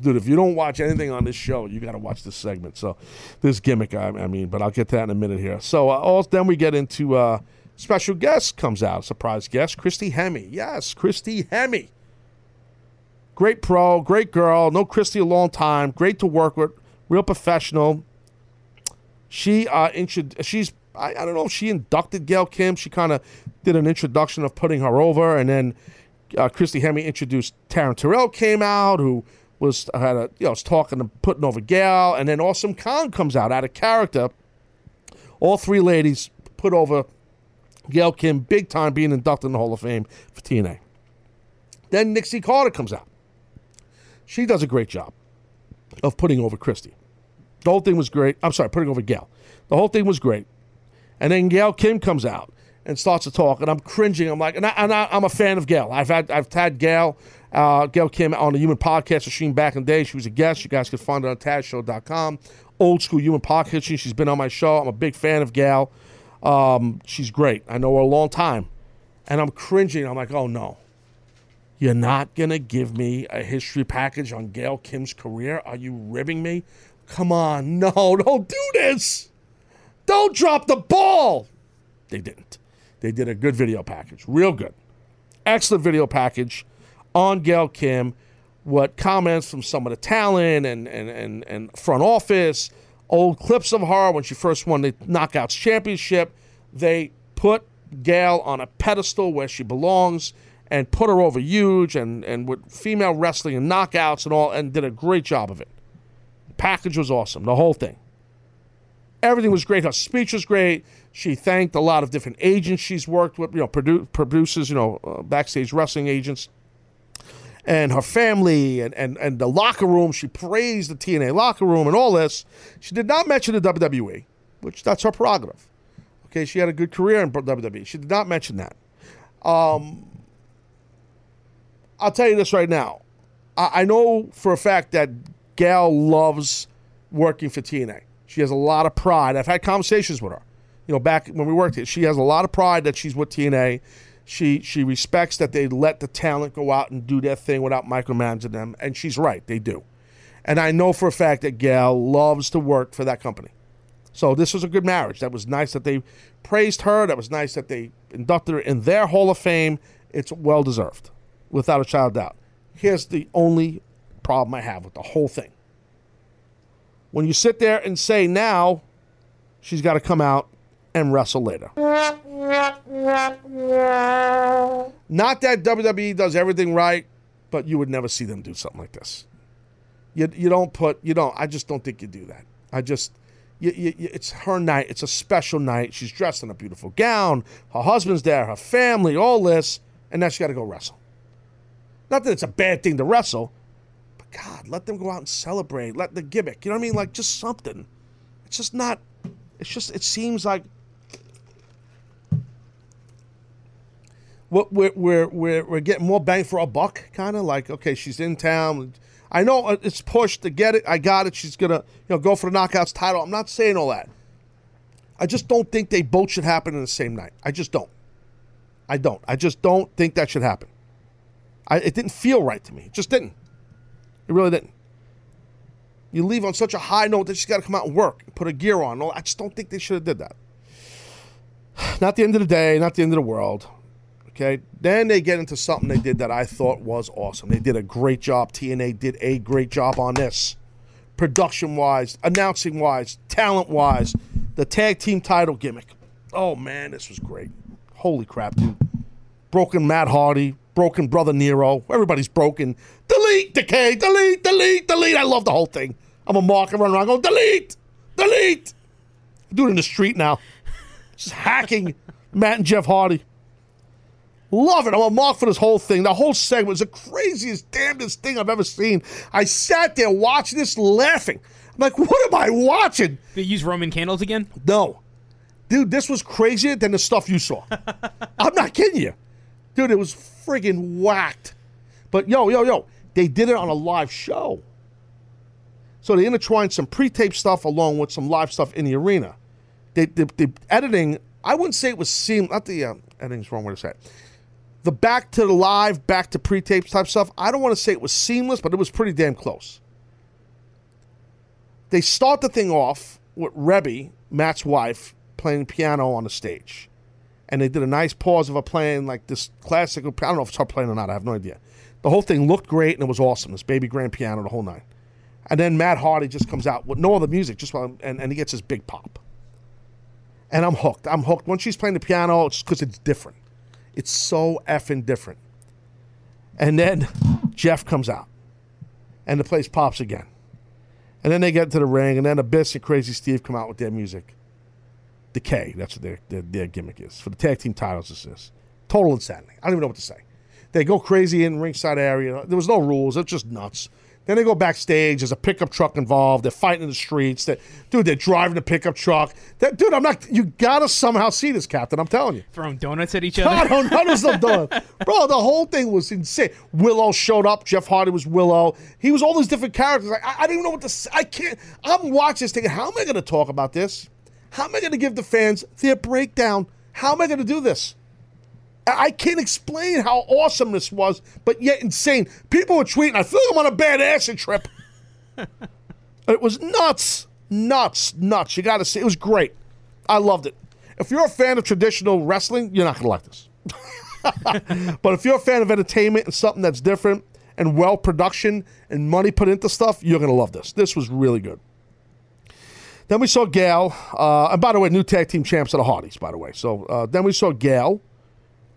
Dude, if you don't watch anything on this show, you got to watch this segment. So, this gimmick, I, I mean, but I'll get to that in a minute here. So, uh, then we get into uh, special guest comes out, surprise guest, Christy Hemme. Yes, Christy Hemme. Great pro, great girl. Know Christy a long time. Great to work with. Real professional. She uh, she's I, I don't know she inducted Gail Kim. She kind of did an introduction of putting her over, and then uh, Christy Hemme introduced Taryn Terrell came out, who was had a you know was talking and putting over Gail, and then Awesome Kong comes out out of character. All three ladies put over Gail Kim big time, being inducted in the Hall of Fame for TNA. Then Dixie Carter comes out. She does a great job of putting over Christy. The whole thing was great. I'm sorry, putting over Gail. The whole thing was great. And then Gail Kim comes out and starts to talk, and I'm cringing. I'm like, and, I, am a fan of Gail. I've had I've had Gail, uh, Gail Kim on the Human Podcast machine back in the day. She was a guest. You guys can find her on TazShow.com. Old school Human Podcast. She's been on my show. I'm a big fan of Gail. Um, she's great. I know her a long time, and I'm cringing. I'm like, oh no. You're not to give me a history package on Gail Kim's career? Are you ribbing me? Come on. No, don't do this. Don't drop the ball. They didn't. They did a good video package, real good. Excellent video package on Gail Kim. What comments from some of the talent and, and, and, and front office, old clips of her when she first won the Knockouts Championship. They put Gail on a pedestal where she belongs and put her over huge and, and with female wrestling and knockouts and all, and did a great job of it. The package was awesome, the whole thing. Everything was great. Her speech was great. She thanked a lot of different agents she's worked with, you know, produ- producers, you know, uh, backstage wrestling agents, and her family and, and, and the locker room. She praised the TNA locker room and all this. She did not mention the WWE, which that's her prerogative. Okay, she had a good career in WWE. She did not mention that. Um, I'll tell you this right now. I, I know for a fact that Gail loves working for TNA. She has a lot of pride. I've had conversations with her. You know, back when we worked here, she has a lot of pride that she's with TNA. She she respects that they let the talent go out and do their thing without micromanaging them, and she's right, they do. And I know for a fact that Gail loves to work for that company. So this was a good marriage. That was nice that they praised her. That was nice that they inducted her in their Hall of Fame. It's well deserved without a child doubt. Here's the only problem I have with the whole thing. When you sit there and say now, she's got to come out and wrestle later. Not that WWE does everything right, but you would never see them do something like this. You, you don't put, you don't, I just don't think you do that. I just, you, you, it's her night. It's a special night. She's dressed in a beautiful gown. Her husband's there, her family, all this, and now she got to go wrestle. Not that it's a bad thing to wrestle, but God, let them go out and celebrate. Let the gimmick, you know what I mean? Like just something. It's just not. It's just. It seems like we're we're we're, we're getting more bang for our buck, kind of like okay, she's in town. I know uh, it's pushed to get it. I got it. She's gonna you know go for the knockouts title. I'm not saying all that. I just don't think they both should happen in the same night. I just don't. I don't. I just don't think that should happen. I, it didn't feel right to me. It just didn't. It really didn't. You leave on such a high note that she's got to come out and work, and put a gear on. I just don't think they should have did that. Not the end of the day, not the end of the world. Okay. Then they get into something they did that I thought was awesome. They did a great job. TNA did a great job on this. Production wise, announcing wise, talent wise, the tag team title gimmick. Oh man, this was great. Holy crap, dude. Broken Matt Hardy, broken brother Nero. Everybody's broken. Delete, decay, delete, delete, delete. I love the whole thing. I'm a marker running around going, delete, delete. I do it in the street now. Just hacking Matt and Jeff Hardy. Love it. I'm a mark for this whole thing. The whole segment was the craziest, damnedest thing I've ever seen. I sat there watching this laughing. I'm like, what am I watching? They use Roman candles again? No. Dude, this was crazier than the stuff you saw. I'm not kidding you. Dude, it was friggin' whacked. But yo, yo, yo, they did it on a live show. So they intertwined some pre-tape stuff along with some live stuff in the arena. They, the, the editing, I wouldn't say it was seamless. Not the uh, editing's wrong way to say it. The back to the live, back to pre-tape type stuff. I don't want to say it was seamless, but it was pretty damn close. They start the thing off with Reby, Matt's wife, playing piano on the stage and they did a nice pause of her playing like this classic. I don't know if it's her playing or not. I have no idea. The whole thing looked great and it was awesome. This baby grand piano, the whole nine. And then Matt Hardy just comes out with no other music, just while, and, and he gets his big pop. And I'm hooked. I'm hooked. Once she's playing the piano, it's because it's different. It's so effing different. And then Jeff comes out, and the place pops again. And then they get to the ring, and then Abyss and Crazy Steve come out with their music. Decay. That's what their, their, their gimmick is. For the tag team titles, this is. Total insanity. I don't even know what to say. They go crazy in ringside area. There was no rules. It's just nuts. Then they go backstage. There's a pickup truck involved. They're fighting in the streets. They, dude, they're driving the pickup truck. That, dude, I'm not. You gotta somehow see this, Captain. I'm telling you. Throwing donuts at each other. what I'm. Bro, the whole thing was insane. Willow showed up. Jeff Hardy was Willow. He was all these different characters. Like, I, I didn't even know what to say. I can't. I'm watching this thinking, how am I going to talk about this? How am I going to give the fans their breakdown? How am I going to do this? I can't explain how awesome this was, but yet insane. People were tweeting, I feel like I'm on a bad acid trip. it was nuts. Nuts. Nuts. You got to see. It was great. I loved it. If you're a fan of traditional wrestling, you're not going to like this. but if you're a fan of entertainment and something that's different and well production and money put into stuff, you're going to love this. This was really good. Then we saw Gail. Uh, and by the way, new tag team champs of the Hardys, by the way. So uh, then we saw Gail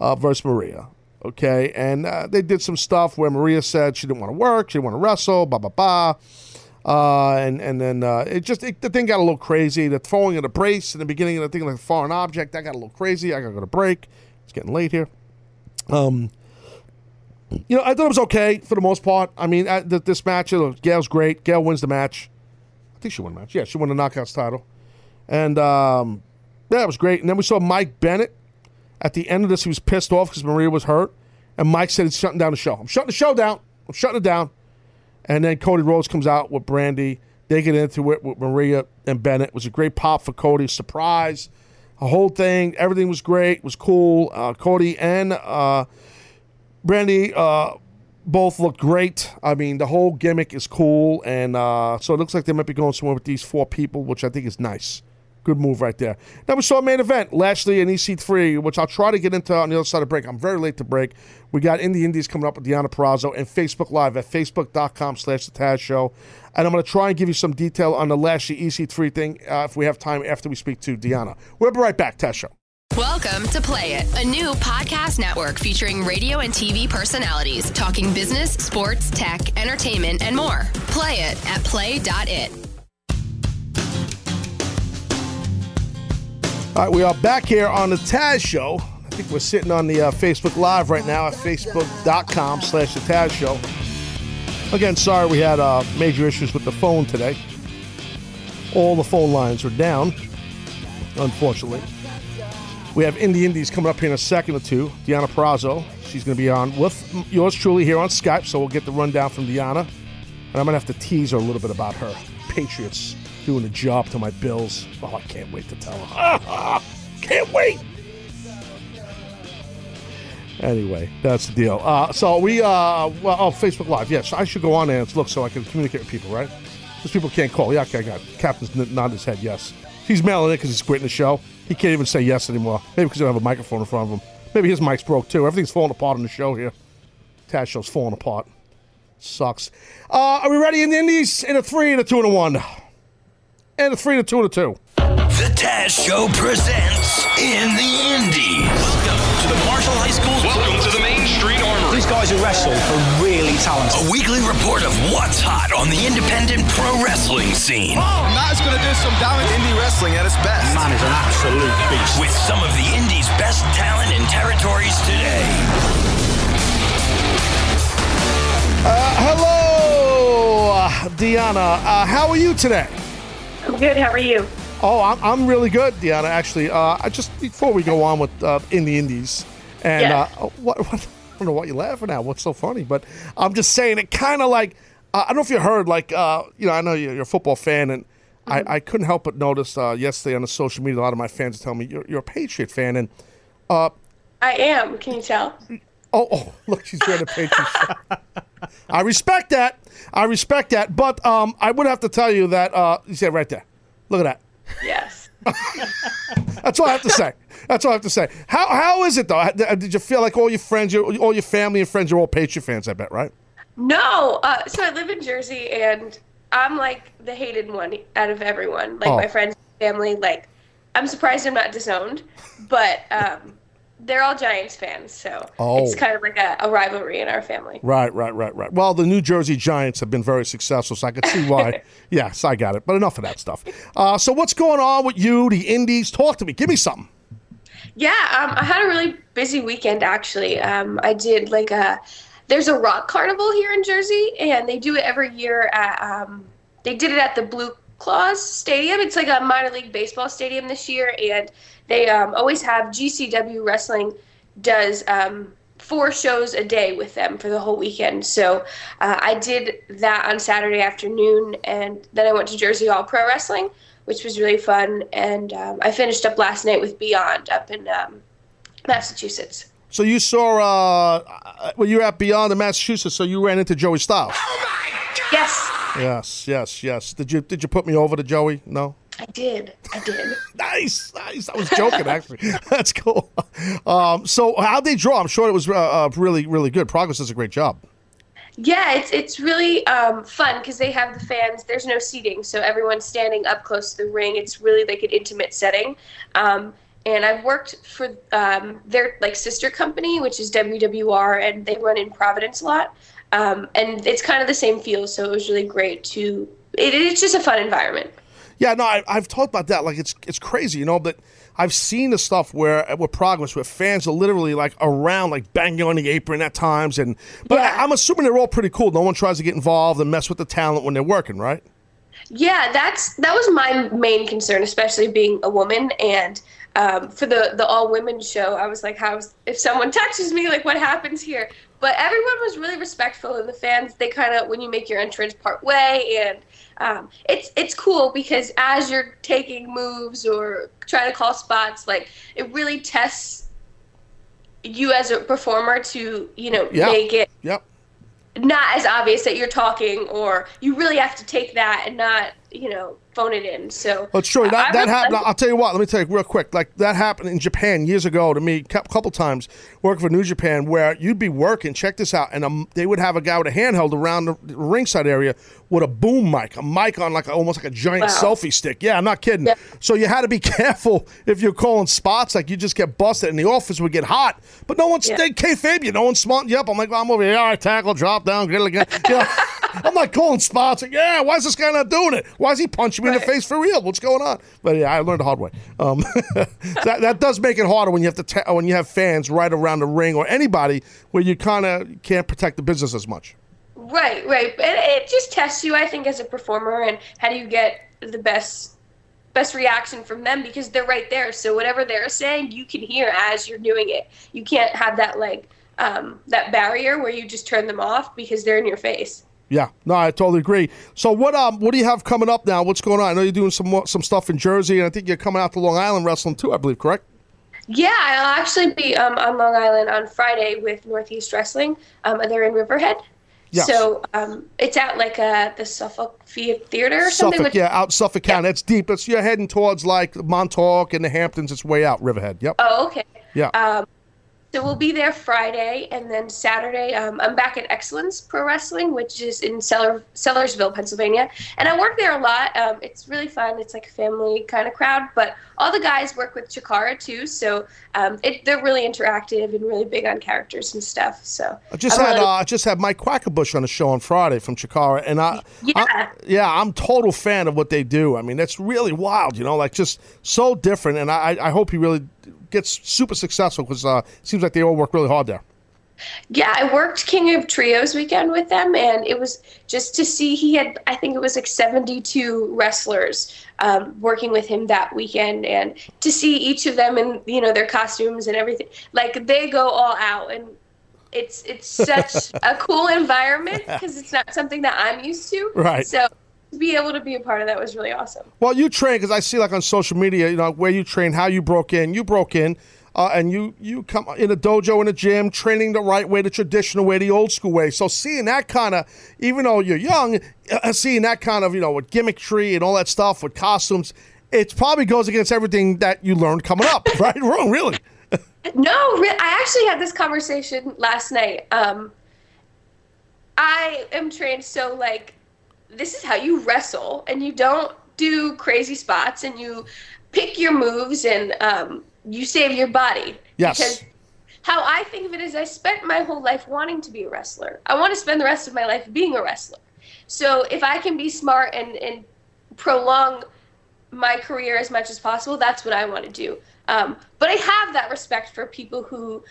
uh, versus Maria. Okay. And uh, they did some stuff where Maria said she didn't want to work, she didn't want to wrestle, blah, blah, blah. Uh, and and then uh, it just it, the thing got a little crazy. The throwing of the brace in the beginning of the thing like a foreign object that got a little crazy. I gotta go to break. It's getting late here. Um, you know, I thought it was okay for the most part. I mean, th- this match, you know, Gail's great. Gail wins the match. I think she won the match. Yeah, she won the Knockouts title. And um, yeah, it was great. And then we saw Mike Bennett. At the end of this, he was pissed off because Maria was hurt. And Mike said he's shutting down the show. I'm shutting the show down. I'm shutting it down. And then Cody Rhodes comes out with Brandi. They get into it with Maria and Bennett. It was a great pop for Cody. Surprise. The whole thing, everything was great. It was cool. Uh, Cody and uh, Brandi uh, both look great. I mean, the whole gimmick is cool, and uh, so it looks like they might be going somewhere with these four people, which I think is nice. Good move right there. Now we saw a main event, Lashley and EC3, which I'll try to get into on the other side of break. I'm very late to break. We got Indie Indies coming up with Deonna Purrazzo and Facebook Live at facebook.com slash the Taz Show. And I'm going to try and give you some detail on the Lashley EC3 thing uh, if we have time after we speak to Deonna. We'll be right back, Taz Show. Welcome to Play It, a new podcast network featuring radio and TV personalities talking business, sports, tech, entertainment, and more. Play it at play.it. All right, we are back here on the Taz Show. I think we're sitting on the uh, Facebook Live right now at facebook.com slash the Taz Show. Again, sorry we had uh, major issues with the phone today. All the phone lines are down, unfortunately. We have Indie Indies coming up here in a second or two. Deonna Purrazzo. She's going to be on with yours truly here on Skype, so we'll get the rundown from Deonna. And I'm going to have to tease her a little bit about her Patriots doing a job to my Bills. Oh, I can't wait to tell her. can't wait. Anyway, that's the deal. Uh, so we, uh, well, oh, Facebook Live. Yes, I should go on and look so I can communicate with people, right? Because people can't call. Yeah, okay, I got it. Captain's n- nodding his head, yes. He's mailing it because he's quitting the show. He can't even say yes anymore. Maybe because he don't have a microphone in front of him. Maybe his mic's broke too. Everything's falling apart on the show here. Taz show's falling apart. Sucks. Uh, are we ready in the Indies? In a three, in a two, and a one. And a three, and a two, and a two. The Taz Show presents In the Indies. Welcome to the Marshall High School. Welcome to the Main Street Armory. These guys who wrestle are really talented. A weekly report of what's hot on the independent pro wrestling scene. Oh, Matt's going to do some damage. Indie wrestling at its best. Man is an absolute beast. With some of the Indies' best talent and territories today. Uh, hello, uh, Deonna. Uh, how are you today? I'm good. How are you? Oh, I'm, I'm really good, Deonna. Actually, uh, I just before we go on with uh, in the Indies, and Yes. uh, what, what I don't know what you're laughing at. What's so funny? But I'm just saying it kind of like uh, I don't know if you heard. Like uh, you know, I know you're, a football fan, and Mm-hmm. I, I couldn't help but notice uh, yesterday on the social media, a lot of my fans are telling me you're, you're a Patriot fan, and uh, I am. Can you tell? Oh, oh, look, she's wearing a Patriots shirt. I respect that. I respect that. But um, I would have to tell you that uh, you said right there. Look at that. Yes. That's all I have to say. That's all I have to say. How how is it though? Did did you feel like all your friends, your, all your family and friends are all Patriot fans? I bet, right? No. Uh, so I live in Jersey, and I'm like the hated one out of everyone. Like Oh. my friends, family. Like I'm surprised I'm not disowned, but um, they're all Giants fans, so Oh. it's kind of like a, a rivalry in our family. Right, right, right, right. Well, the New Jersey Giants have been very successful, so I can see why. yes, I got it. But enough of that stuff. Uh, so, what's going on with you, the Indies? Talk to me. Give me something. Yeah, um, I had a really busy weekend actually. Um, I did like a there's a rock carnival here in Jersey, and they do it every year at um, they did it at the Blue Claws Stadium. It's like a minor league baseball stadium this year, and they um, always have GCW Wrestling does um, four shows a day with them for the whole weekend. So uh, I did that on Saturday afternoon, and then I went to Jersey All Pro Wrestling, which was really fun. And um, I finished up last night with Beyond up in um, Massachusetts. So you saw uh, well, you were at Beyond in Massachusetts, so you ran into Joey Styles. Yes, Yes, yes, yes. Did you did you put me over to Joey? No. I did. I did. nice, nice. I was joking, actually. That's cool. Um, so, how'd they draw? I'm sure it was uh, uh, really, really good. Progress does a great job. Yeah, it's it's really um, fun because they have the fans. There's no seating, so everyone's standing up close to the ring. It's really like an intimate setting. Um, and I've worked for um, their like sister company, which is WWR, and they run in Providence a lot. Um, and it's kind of the same feel, so it was really great to. It, it's just a fun environment. Yeah, no, I, I've talked about that. Like, it's it's crazy, you know. But I've seen the stuff where with progress, where fans are literally like around, like banging on the apron at times, and but I, I'm assuming they're all pretty cool. No one tries to get involved and mess with the talent when they're working, right? Yeah, that's that was my main concern, especially being a woman. And um, for the the all women show, I was like, "How if someone touches me, like what happens here?" But everyone was really respectful, and the fans they kind of when you make your entrance part way, and um, it's it's cool because as you're taking moves or trying to call spots, like it really tests you as a performer to you know Yeah. make it Yep. not as obvious that you're talking, or you really have to take that and not, you know, phone it in. So Well, it's true. I- That, I that really happened. like it. I'll tell you what. Let me tell you real quick. Like that happened in Japan years ago to me, a couple times working for New Japan, where you'd be working. Check this out, and um, they would have a guy with a handheld around the ringside area with a boom mic, a mic on like a, almost like a giant Wow. selfie stick. Yeah, I'm not kidding. So you had to be careful if you're calling spots. Like you just get busted, and the office would get hot. But no one's Yeah. they kayfabe you. No one's smarting you up. I'm like, I'm over here. All right, tackle, drop down, get it again. You know, I'm like calling spots. Like, yeah, why is this guy not doing it? Why is he punching me in the face for real? What's going on? But yeah, I learned the hard way. Um, that, that does make it harder when you have to ta- when you have fans right around the ring or anybody where you kind of can't protect the business as much. right, right. And it just tests you, I think, as a performer, and how do you get the best best reaction from them because they're right there. So whatever they're saying, you can hear as you're doing it. You can't have that like um, that barrier where you just turn them off because they're in your face. Yeah, no, I totally agree. So what um what do you have coming up now? What's going on? I know you're doing some more, some stuff in Jersey, and I think you're coming out to Long Island wrestling too. I believe, correct? Yeah, I'll actually be um, on Long Island on Friday with Northeast Wrestling. Um, they're in Riverhead. Yes. So um, it's at like uh, the Suffolk Theater or something. Suffolk, yeah, out Suffolk County. It's deep. It's you're heading towards like Montauk and the Hamptons. It's way out Riverhead. Yep. Oh, okay. Yeah. Um, so we'll be there Friday, and then Saturday, um, I'm back at Excellence Pro Wrestling, which is in Seller- Sellersville, Pennsylvania. And I work there a lot. Um, it's really fun. It's like a family kind of crowd, but all the guys work with Chikara too, so um, it, they're really interactive and really big on characters and stuff. So I just I'm had really- uh, I just had Mike Quackenbush on the show on Friday from Chikara, and I Yeah. I, yeah, I'm total fan of what they do. I mean, that's really wild, you know, like just so different. And I I hope he really gets super successful because uh, it seems like they all work really hard there. Yeah, I worked King of Trios weekend with them, and it was just to see he had, I think it was like 72 wrestlers um, working with him that weekend, and to see each of them in, you know, their costumes and everything. Like, they go all out, and it's it's such a cool environment because it's not something that I'm used to. Right. So be able to be a part of that was really awesome. Well, you train because I see like on social media, you know, where you train, how you broke in. You broke in, uh, and you you come in a dojo in a gym, training the right way, the traditional way, the old school way. So seeing that kind of, even though you're young, uh, seeing that kind of, you know, with gimmickry and all that stuff with costumes, it probably goes against everything that you learned coming up, right? Wrong, really. No, I actually had this conversation last night. Um, I am trained so like this is how you wrestle, and you don't do crazy spots, and you pick your moves, and um, you save your body. Yes. Because how I think of it is, I spent my whole life wanting to be a wrestler. I want to spend the rest of my life being a wrestler. So if I can be smart and and prolong my career as much as possible, that's what I want to do. Um, but I have that respect for people who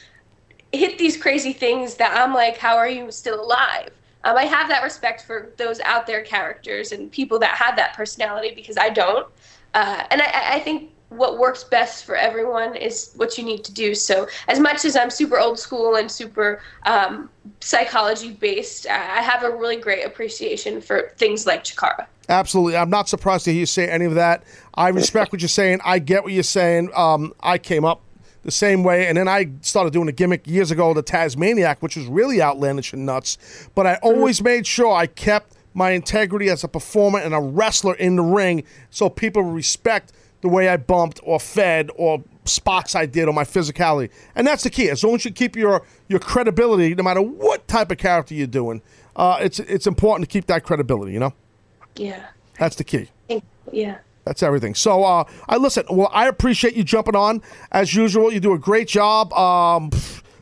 hit these crazy things that I'm like, how are you still alive? Um, I have that respect for those out there characters and people that have that personality because I don't. Uh, and I, I think what works best for everyone is what you need to do. So, as much as I'm super old school and super um, psychology based, I have a really great appreciation for things like Chikara. Absolutely. I'm not surprised to hear you say any of that. I respect what you're saying. I get what you're saying. Um, I came up the same way, and then I started doing a gimmick years ago, the Tasmaniac, which was really outlandish and nuts. But I always made sure I kept my integrity as a performer and a wrestler in the ring so people respect the way I bumped or fed or spots I did or my physicality. And that's the key. As long as you keep your, your credibility, no matter what type of character you're doing, uh, it's, it's important to keep that credibility, you know? Yeah. That's the key. Yeah. That's everything. So, uh, I listen. Well, I appreciate you jumping on as usual. You do a great job. Um,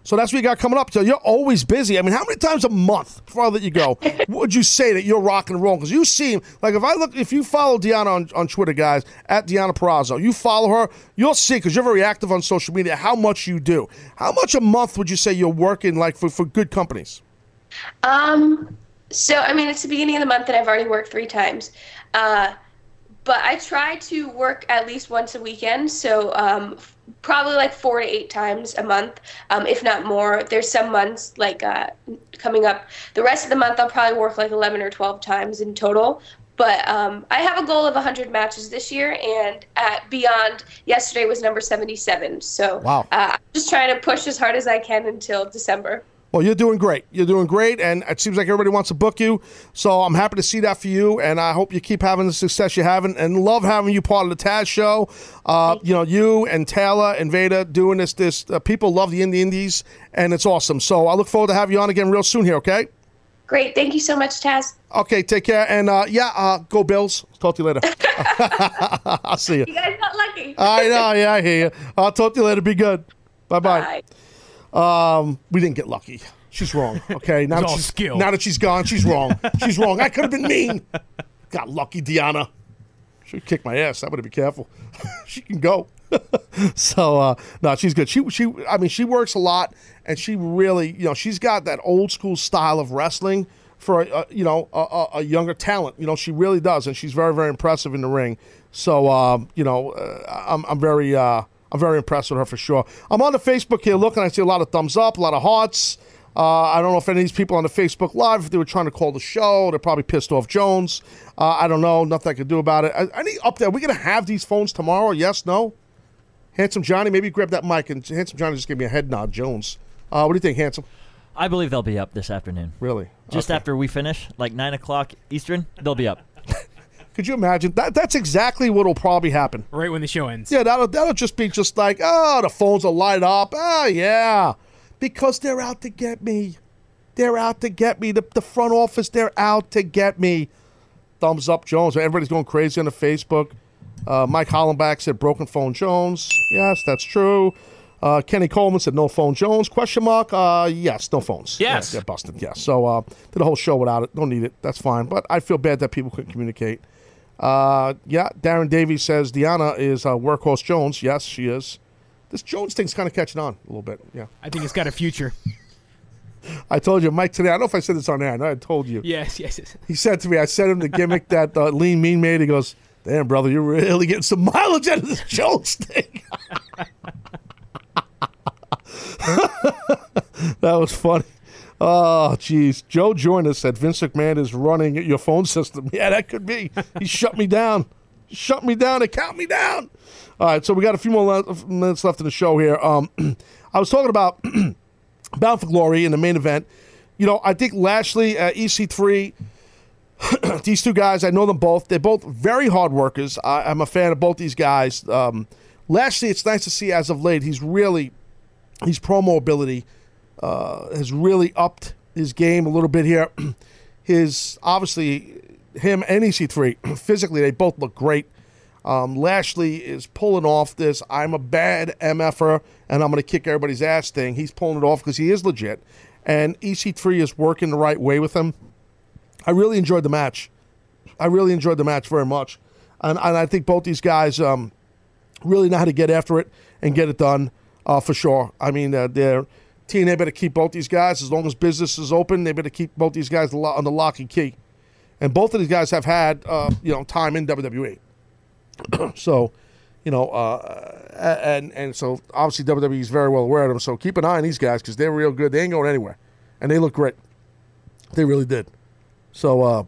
so that's what you got coming up. So you're always busy. I mean, how many times a month before I let you go would you say that you're rock and roll? Because you seem like if I look, if you follow Deonna on, on Twitter, guys, at Deonna Purrazzo, you follow her, you'll see because you're very active on social media how much you do. How much a month would you say you're working like for, for good companies? Um, so I mean, it's the beginning of the month, and I've already worked three times. Uh, but I try to work at least once a weekend, so um, probably like four to eight times a month, um, if not more. There's some months like uh, coming up. The rest of the month, I'll probably work like 11 or 12 times in total. But um, I have a goal of 100 matches this year, and at Beyond, yesterday was number 77. So wow. uh, I'm just trying to push as hard as I can until December. Well, you're doing great. You're doing great, and it seems like everybody wants to book you. So I'm happy to see that for you, and I hope you keep having the success you're having, and love having you part of the Taz show. Uh, you know, you and Taylor and Veda doing this. This uh, people love the Indie Indies, and it's awesome. So I look forward to having you on again real soon here. Okay. Great. Thank you so much, Taz. Okay, take care, and uh, yeah, uh, go Bills. Talk to you later. I'll see you. You guys got lucky. I know. Yeah, I hear you. I'll talk to you later. Be good. Bye-bye. Bye. Um, we didn't get lucky. She's wrong. Okay, now that she's skill. now that she's gone, she's wrong. She's wrong. I could have been mean. Got lucky, Deonna. Should kick my ass. I better be careful. she can go. so uh, no, she's good. She she. I mean, she works a lot, and she really, you know, she's got that old school style of wrestling for a, a you know a, a, a younger talent. You know, she really does, and she's very very impressive in the ring. So um, you know, uh, I'm I'm very uh, I'm very impressed with her for sure. I'm on the Facebook here looking. I see a lot of thumbs up, a lot of hearts. Uh, I don't know if any of these people on the Facebook Live, if they were trying to call the show, they're probably pissed off Jones. Uh, I don't know. Nothing I can do about it. I, I up there. Are we going to have these phones tomorrow? Yes, no? Handsome Johnny, maybe grab that mic. And Handsome Johnny just gave me a head nod, Jones. Uh, what do you think, Handsome? I believe they'll be up this afternoon. Really? Just Okay. after we finish, like 9 o'clock Eastern, they'll be up. Could you imagine? That That's exactly what will probably happen. Right when the show ends. Yeah, that'll, that'll just be just like, oh, the phones will light up. Oh, yeah. Because they're out to get me. They're out to get me. The, the front office, they're out to get me. Thumbs up, Jones. Everybody's going crazy on the Facebook. Uh, Mike Hollenbach said broken phone Jones. Yes, that's true. Uh, Kenny Coleman said no phone Jones. Question mark. Uh, yes, no phones. Yes. Yeah, they're busted. Yes. So uh, did a whole show without it. Don't need it. That's fine. But I feel bad that people couldn't communicate. Uh, yeah, Darren Davies says Deonna is uh, workhorse Jones. Yes, she is. This Jones thing's kind of catching on a little bit. Yeah. I think it's got a future. I told you, Mike, today. I don't know if I said this on air. I know I told you. Yes, yes, yes. He said to me, I sent him the gimmick that uh, Lean Mean made. He goes, Damn, brother, you're really getting some mileage out of this Jones thing. that was funny. Oh, geez. Joe joined us said Vince McMahon is running your phone system. Yeah, that could be. He shut me down. Shut me down and count me down. All right, so we got a few more minutes left in the show here. Um, I was talking about Bound for Glory in the main event. You know, I think Lashley, uh, EC3, these two guys, I know them both. They're both very hard workers. I, I'm a fan of both these guys. Um, Lashley, it's nice to see as of late, he's really, his promo ability uh, has really upped his game a little bit here. his, obviously, him and EC3, physically, they both look great. Um, Lashley is pulling off this I'm a bad MFer and I'm going to kick everybody's ass thing. He's pulling it off because he is legit. And EC3 is working the right way with him. I really enjoyed the match. I really enjoyed the match very much. and, and I think both these guys um, really know how to get after it and get it done uh, for sure. I mean, uh, they're TNA better keep both these guys as long as business is open. They better keep both these guys on the lock and key. And both of these guys have had uh, you know time in WWE. so, you know, uh, and and so obviously WWE is very well aware of them. So keep an eye on these guys because they're real good. They ain't going anywhere, and they look great. They really did. So uh,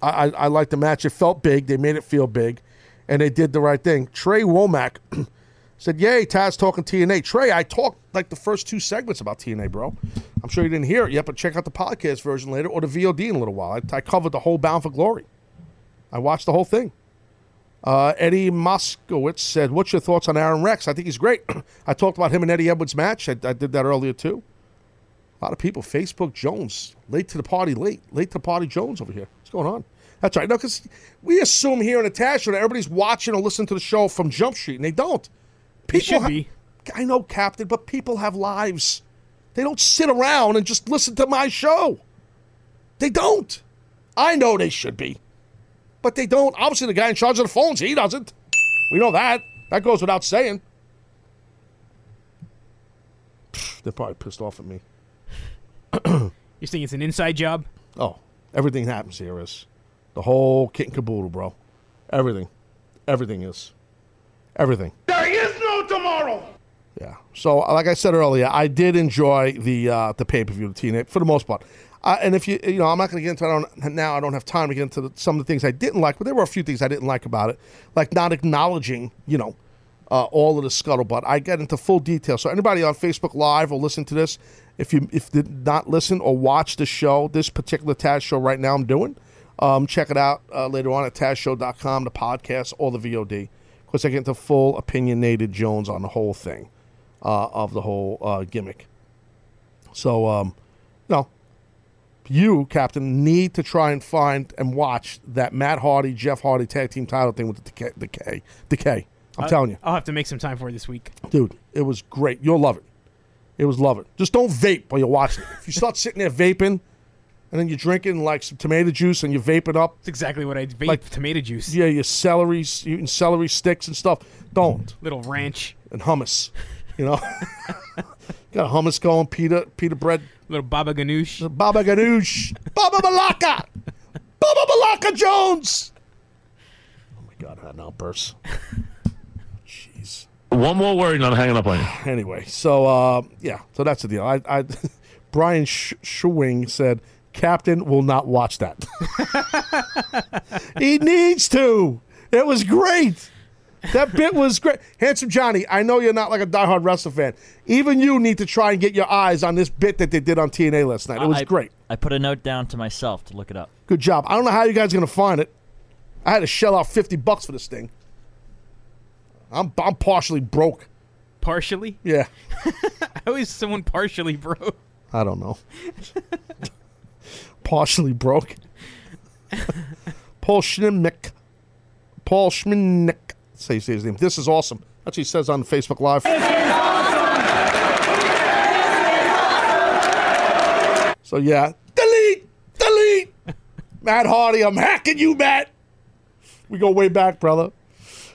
I, I like the match. It felt big. They made it feel big, and they did the right thing. Trey Womack said, "Yay, Taz talking TNA." Trey, I talked like the first two segments about TNA, bro. I'm sure you didn't hear it yet, but check out the podcast version later or the VOD in a little while. I, I covered the whole Bound for Glory. I watched the whole thing. Uh, Eddie Moskowitz said, "What's your thoughts on Aron Rex? I think he's great. I talked about him and Eddie Edwards' match. I, I did that earlier too. A lot of people. Facebook Jones, late to the party, late, late to the party. Jones over here. What's going on? That's right. No, because we assume here in Attachment everybody's watching or listening to the show from Jump Street, and they don't. They should ha- be. I know, Captain, but people have lives. They don't sit around and just listen to my show. They don't. I know they should be, but they don't. Obviously, the guy in charge of the phones, he doesn't. We know that. That goes without saying. Pfft, They're probably pissed off at me. You think it's an inside job? Oh, everything happens here is the whole kit and caboodle, bro. Everything, everything is, everything. Yeah. So, like I said earlier, I did enjoy the uh, the pay per view, TNA, for the most part. Uh, and if you, you know, I'm not going to get into it I now. I don't have time to get into the, some of the things I didn't like, but there were a few things I didn't like about it, like not acknowledging, you know, uh, all of the scuttlebutt. I get into full detail. So anybody on Facebook Live or listen to this, if you if did not listen or watch the show, this particular Taz show right now I'm doing, um, check it out uh, later on at TazShow.com, the podcast, or the VOD. Of course, I get into full opinionated Jones on the whole thing uh, of the whole uh, gimmick. So, um, no, you, Captain, need to try and find and watch that Matt Hardy, Jeff Hardy tag team title thing with the decay. Decay. decay. I'm I- telling you. I'll have to make some time for it this week. Dude, it was great. You'll love it. It was love it. Just don't vape while you're watching it. If you start sitting there vaping and then you're drinking like some tomato juice and you vape it up, That's exactly what I vape. Like- tomato juice, yeah, your celery, eating celery sticks and stuff, don't. little ranch, And hummus, you know. Got a hummus going, pita, pita bread, little baba ganoush. Baba Ganoush, Baba Malaka, Baba Malaka Jones. Oh my God, that outburst. Jeez. One more word and I'm hanging up on you. Anyway, so uh, yeah, so that's the deal. I, I Brian Sh- Schwing said, "Captain will not watch that. he needs to. It was great. That bit was great. Handsome Johnny, I know you're not like a diehard wrestler fan. Even you need to try and get your eyes on this bit that they did on TNA last night. It was I, great. I put a note down to myself to look it up. Good job. I don't know how you guys are gonna find it. I had to shell out fifty bucks for this thing. I'm I'm partially broke. Partially? Yeah, How is someone partially broke? I don't know. partially broke. Paul Schminick. Paul Schminick. Say say his name. This is awesome. That's what he says on Facebook Live. So yeah, delete, delete. Matt Hardy, I'm hacking you, Matt. We go way back, brother.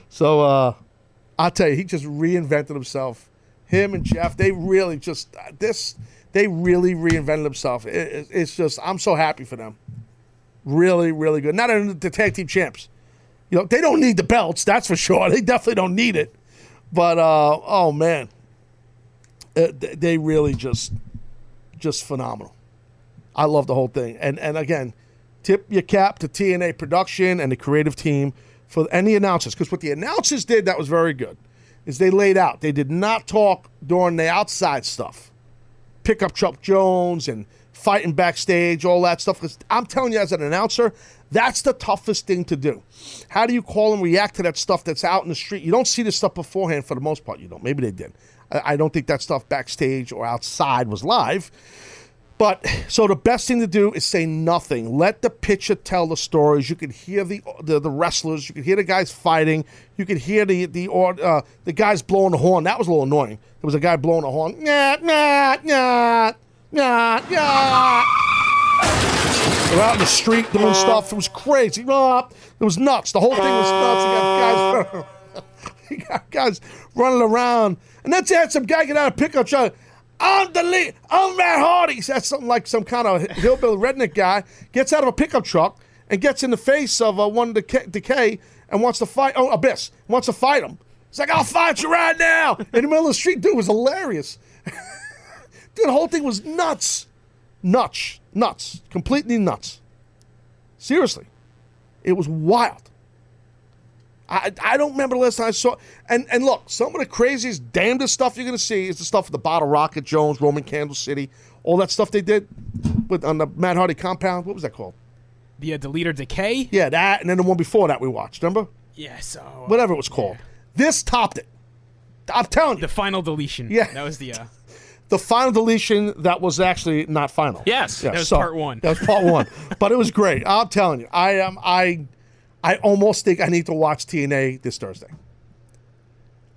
So uh I'll tell you, he just reinvented himself. Him and Jeff, they really just this. They really reinvented themselves. It, it- it's just, I'm so happy for them. Really, really good. Not only the tag team champs. You know, they don't need the belts, that's for sure. They definitely don't need it. But uh, oh man, Uh, they really just, just phenomenal. I love the whole thing. And and again, tip your cap to TNA production and the creative team for any announcers. Because what the announcers did that was very good is they laid out. They did not talk during the outside stuff. Pick up Chuck Jones and fighting backstage, all that stuff. Because I'm telling you, as an announcer, that's the toughest thing to do. How do you call and react to that stuff that's out in the street? You don't see this stuff beforehand for the most part. You don't. Maybe they did. I, I don't think that stuff backstage or outside was live. But so the best thing to do is say nothing. Let the pitcher tell the stories. You can hear the the, the wrestlers. You can hear the guys fighting. You can hear the the uh, the guys blowing the horn. That was a little annoying. There was a guy blowing the horn. Nah, nah, nah, nah, nah. They're out in the street doing stuff. It was crazy. It was nuts. The whole thing was nuts. You got guys, you got guys running around, and that's it. Some guy get out of pickup truck. I'm the lead. I'm Matt Hardy. That's something like some kind of hillbilly redneck guy gets out of a pickup truck and gets in the face of uh, one decay, decay and wants to fight. Oh, Abyss wants to fight him. He's like, I'll fight you right now in the middle of the street. Dude, was hilarious. Dude, the whole thing was nuts. Nuts. Nuts. Completely nuts. Seriously. It was wild. I, I don't remember the last time I saw and and look, some of the craziest, damnedest stuff you're gonna see is the stuff with the Bottle Rocket Jones, Roman Candle City, all that stuff they did with on the Matt Hardy compound. What was that called? The uh, Delete or Decay? Yeah, that and then the one before that we watched, remember? Yeah, so. Whatever it was called. This topped it. I'm telling you. The final deletion. Yeah. That was the. Uh, the final deletion that was actually not final. Yes. Yeah, That was so- part one. That was part one. but it was great. I'm telling you, I am. I, I almost think I need to watch TNA this Thursday.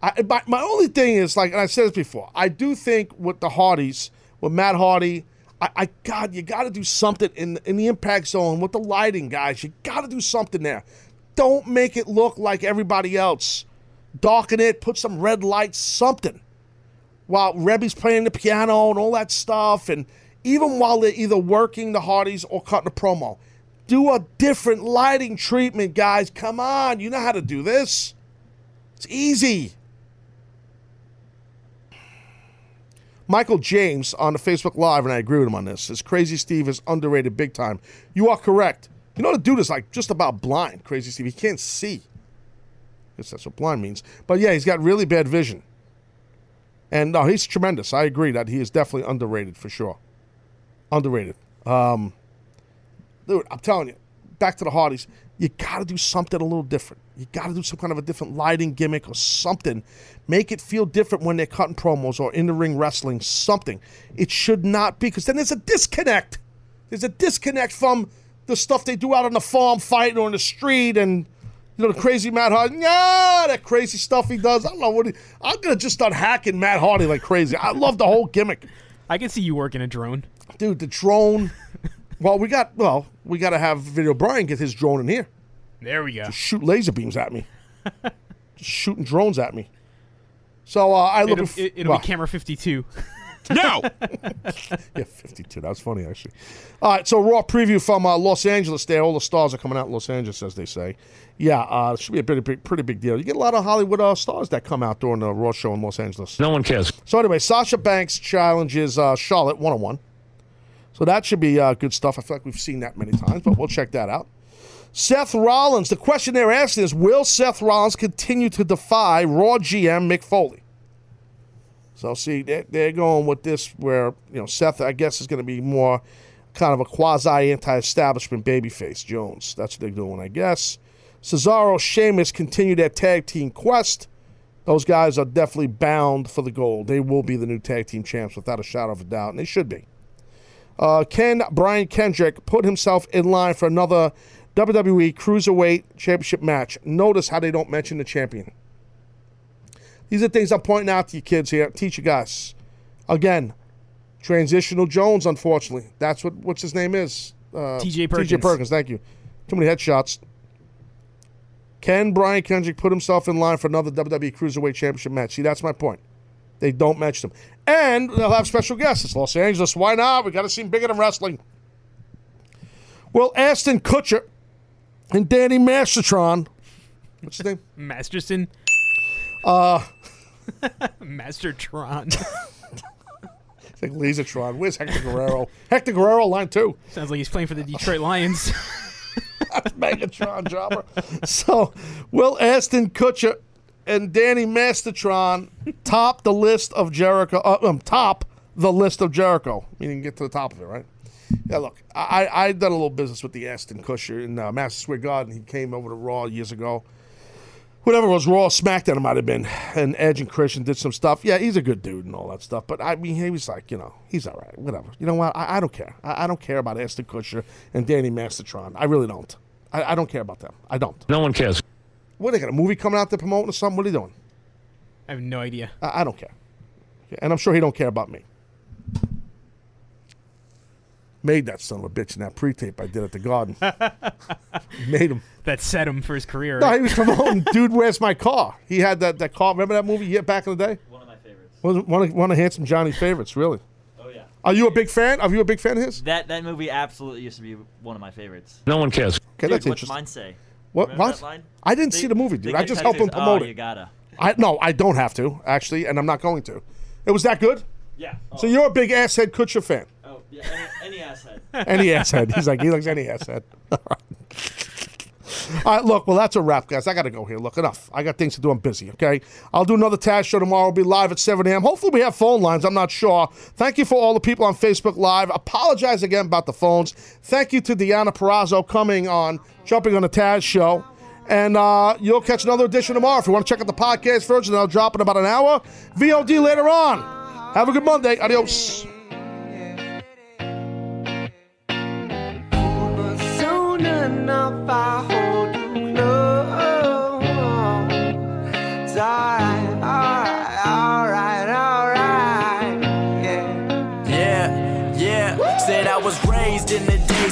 I, my, my only thing is like, and I said this before. I do think with the Hardys, with Matt Hardy, I, I God, you got to do something in in the impact zone with the lighting, guys. You got to do something there. Don't make it look like everybody else. Darken it. Put some red lights. Something while Reby's playing the piano and all that stuff, and even while they're either working the Hardys or cutting a promo, do a different lighting treatment, guys. Come on, you know how to do this. It's easy. Michael James on the Facebook Live, and I agree with him on this, says Crazy Steve is underrated big time. You are correct. You know, the dude is like just about blind, Crazy Steve. He can't see. I guess that's what blind means. But yeah, he's got really bad vision. And no, he's tremendous. I agree that he is definitely underrated for sure. Underrated. Um, dude, I'm telling you, back to the Hardys, you got to do something a little different. You got to do some kind of a different lighting gimmick or something. Make it feel different when they're cutting promos or in the ring wrestling. Something. It should not be because then there's a disconnect. There's a disconnect from the stuff they do out on the farm fighting or in the street and you know the crazy Matt Hardy. Yeah, that crazy stuff he does. I don't know what he, I'm gonna just start hacking Matt Hardy like crazy. I love the whole gimmick. I can see you working a drone. Dude, the drone. well, we got well, we got to have Video Brian get his drone in here. There we go. Just shoot laser beams at me. just shooting drones at me. So uh, I look. It'll, at- it, it'll well, be camera 52. No. yeah, 52. That was funny, actually. All right, so Raw preview from uh, Los Angeles there. All the stars are coming out in Los Angeles, as they say. Yeah, uh, it should be a pretty big, pretty big deal. You get a lot of Hollywood uh, stars that come out during the Raw show in Los Angeles. No one cares. So anyway, Sasha Banks challenges uh, Charlotte one on one. So that should be uh, good stuff. I feel like we've seen that many times, but we'll check that out. Seth Rollins. The question they're asking is: Will Seth Rollins continue to defy Raw GM Mick Foley? So see, they're, going with this where you know Seth, I guess, is going to be more kind of a quasi anti-establishment babyface. Jones. That's what they're doing, I guess. Cesaro, Sheamus continue their tag team quest. Those guys are definitely bound for the gold. They will be the new tag team champs without a shadow of a doubt, and they should be. Uh, Ken Brian Kendrick put himself in line for another WWE Cruiserweight Championship match. Notice how they don't mention the champion. These are things I'm pointing out to you kids here. Teach you guys. Again, transitional Jones, unfortunately. That's what what's his name is. Uh, TJ Perkins. TJ. Perkins, thank you. Too many headshots. Can Brian Kendrick put himself in line for another WWE Cruiserweight Championship match? See, that's my point. They don't mention them. And they'll have special guests. It's Los Angeles. Why not? We got to seem bigger than wrestling. Well, Ashton Kutcher and Danny Mastertron. What's his name? Masterson. Uh, Mastertron. it's like Lasertron. Where's Hector Guerrero? Hector Guerrero, line two. Sounds like he's playing for the Detroit Lions. Megatron jobber. So, Will Ashton Kutcher and Danny Mastertron top the list of Jericho. Uh, um, top the list of Jericho. Meaning get to the top of it, right? Yeah, look, I I done a little business with the Ashton Kutcher in uh, Madison Square Garden. He came over to Raw years ago. Whatever it was Raw, SmackDown it might have been, and Edge and Christian did some stuff. Yeah, he's a good dude and all that stuff. But I mean, he was like, you know, he's all right, whatever. You know what? I, I don't care. I, I don't care about Ashton Kutcher and Danny Mastertron. I really don't. I, I don't care about them. I don't. No one cares. What they got a movie coming out to promote or something? What are they doing? I have no idea. I, I don't care, and I'm sure he don't care about me. Made that son of a bitch in that pre-tape I did at the Garden. Made him. That set him for his career. No, he was come on, dude. Where's my car? He had that, that car. Remember that movie? Yeah, back in the day. One of my favorites. Was one of, one of Handsome Johnny's favorites, really. Oh yeah. Are you a big fan? Are you a big fan of his? That that movie absolutely used to be one of my favorites. No one cares. Okay, Dude, that's what's interesting. mine say? What? Remember What? line? I didn't They- see the movie, they dude. I just help him tattoos. Oh, promote oh, it. You gotta. I no, I don't have to actually, and I'm not going to. It was that good. Yeah. So you're a big asshead Kutcher fan. Oh yeah. Any, any asshead. Any asshead. He's like he likes any asshead. All right, look, well, that's a wrap, guys. I got to go here. Look, enough. I got things to do. I'm busy, okay? I'll do another Taz show tomorrow. We'll be live at 7 a.m. Hopefully, we have phone lines. I'm not sure. Thank you for all the people on Facebook Live. Apologize again about the phones. Thank you to Deonna Purrazzo coming on, jumping on the Taz show. And uh, you'll catch another edition tomorrow. If you want to check out the podcast version, I'll drop in about an hour. VOD later on. Have a good Monday. Adios. Enough, I hold you close. It's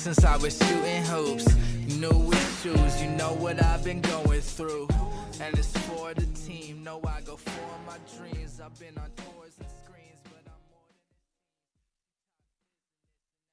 Since I was shooting hoops. New issues, you know what I've been going through. And it's for the team, I go for my dreams. I've been on tours and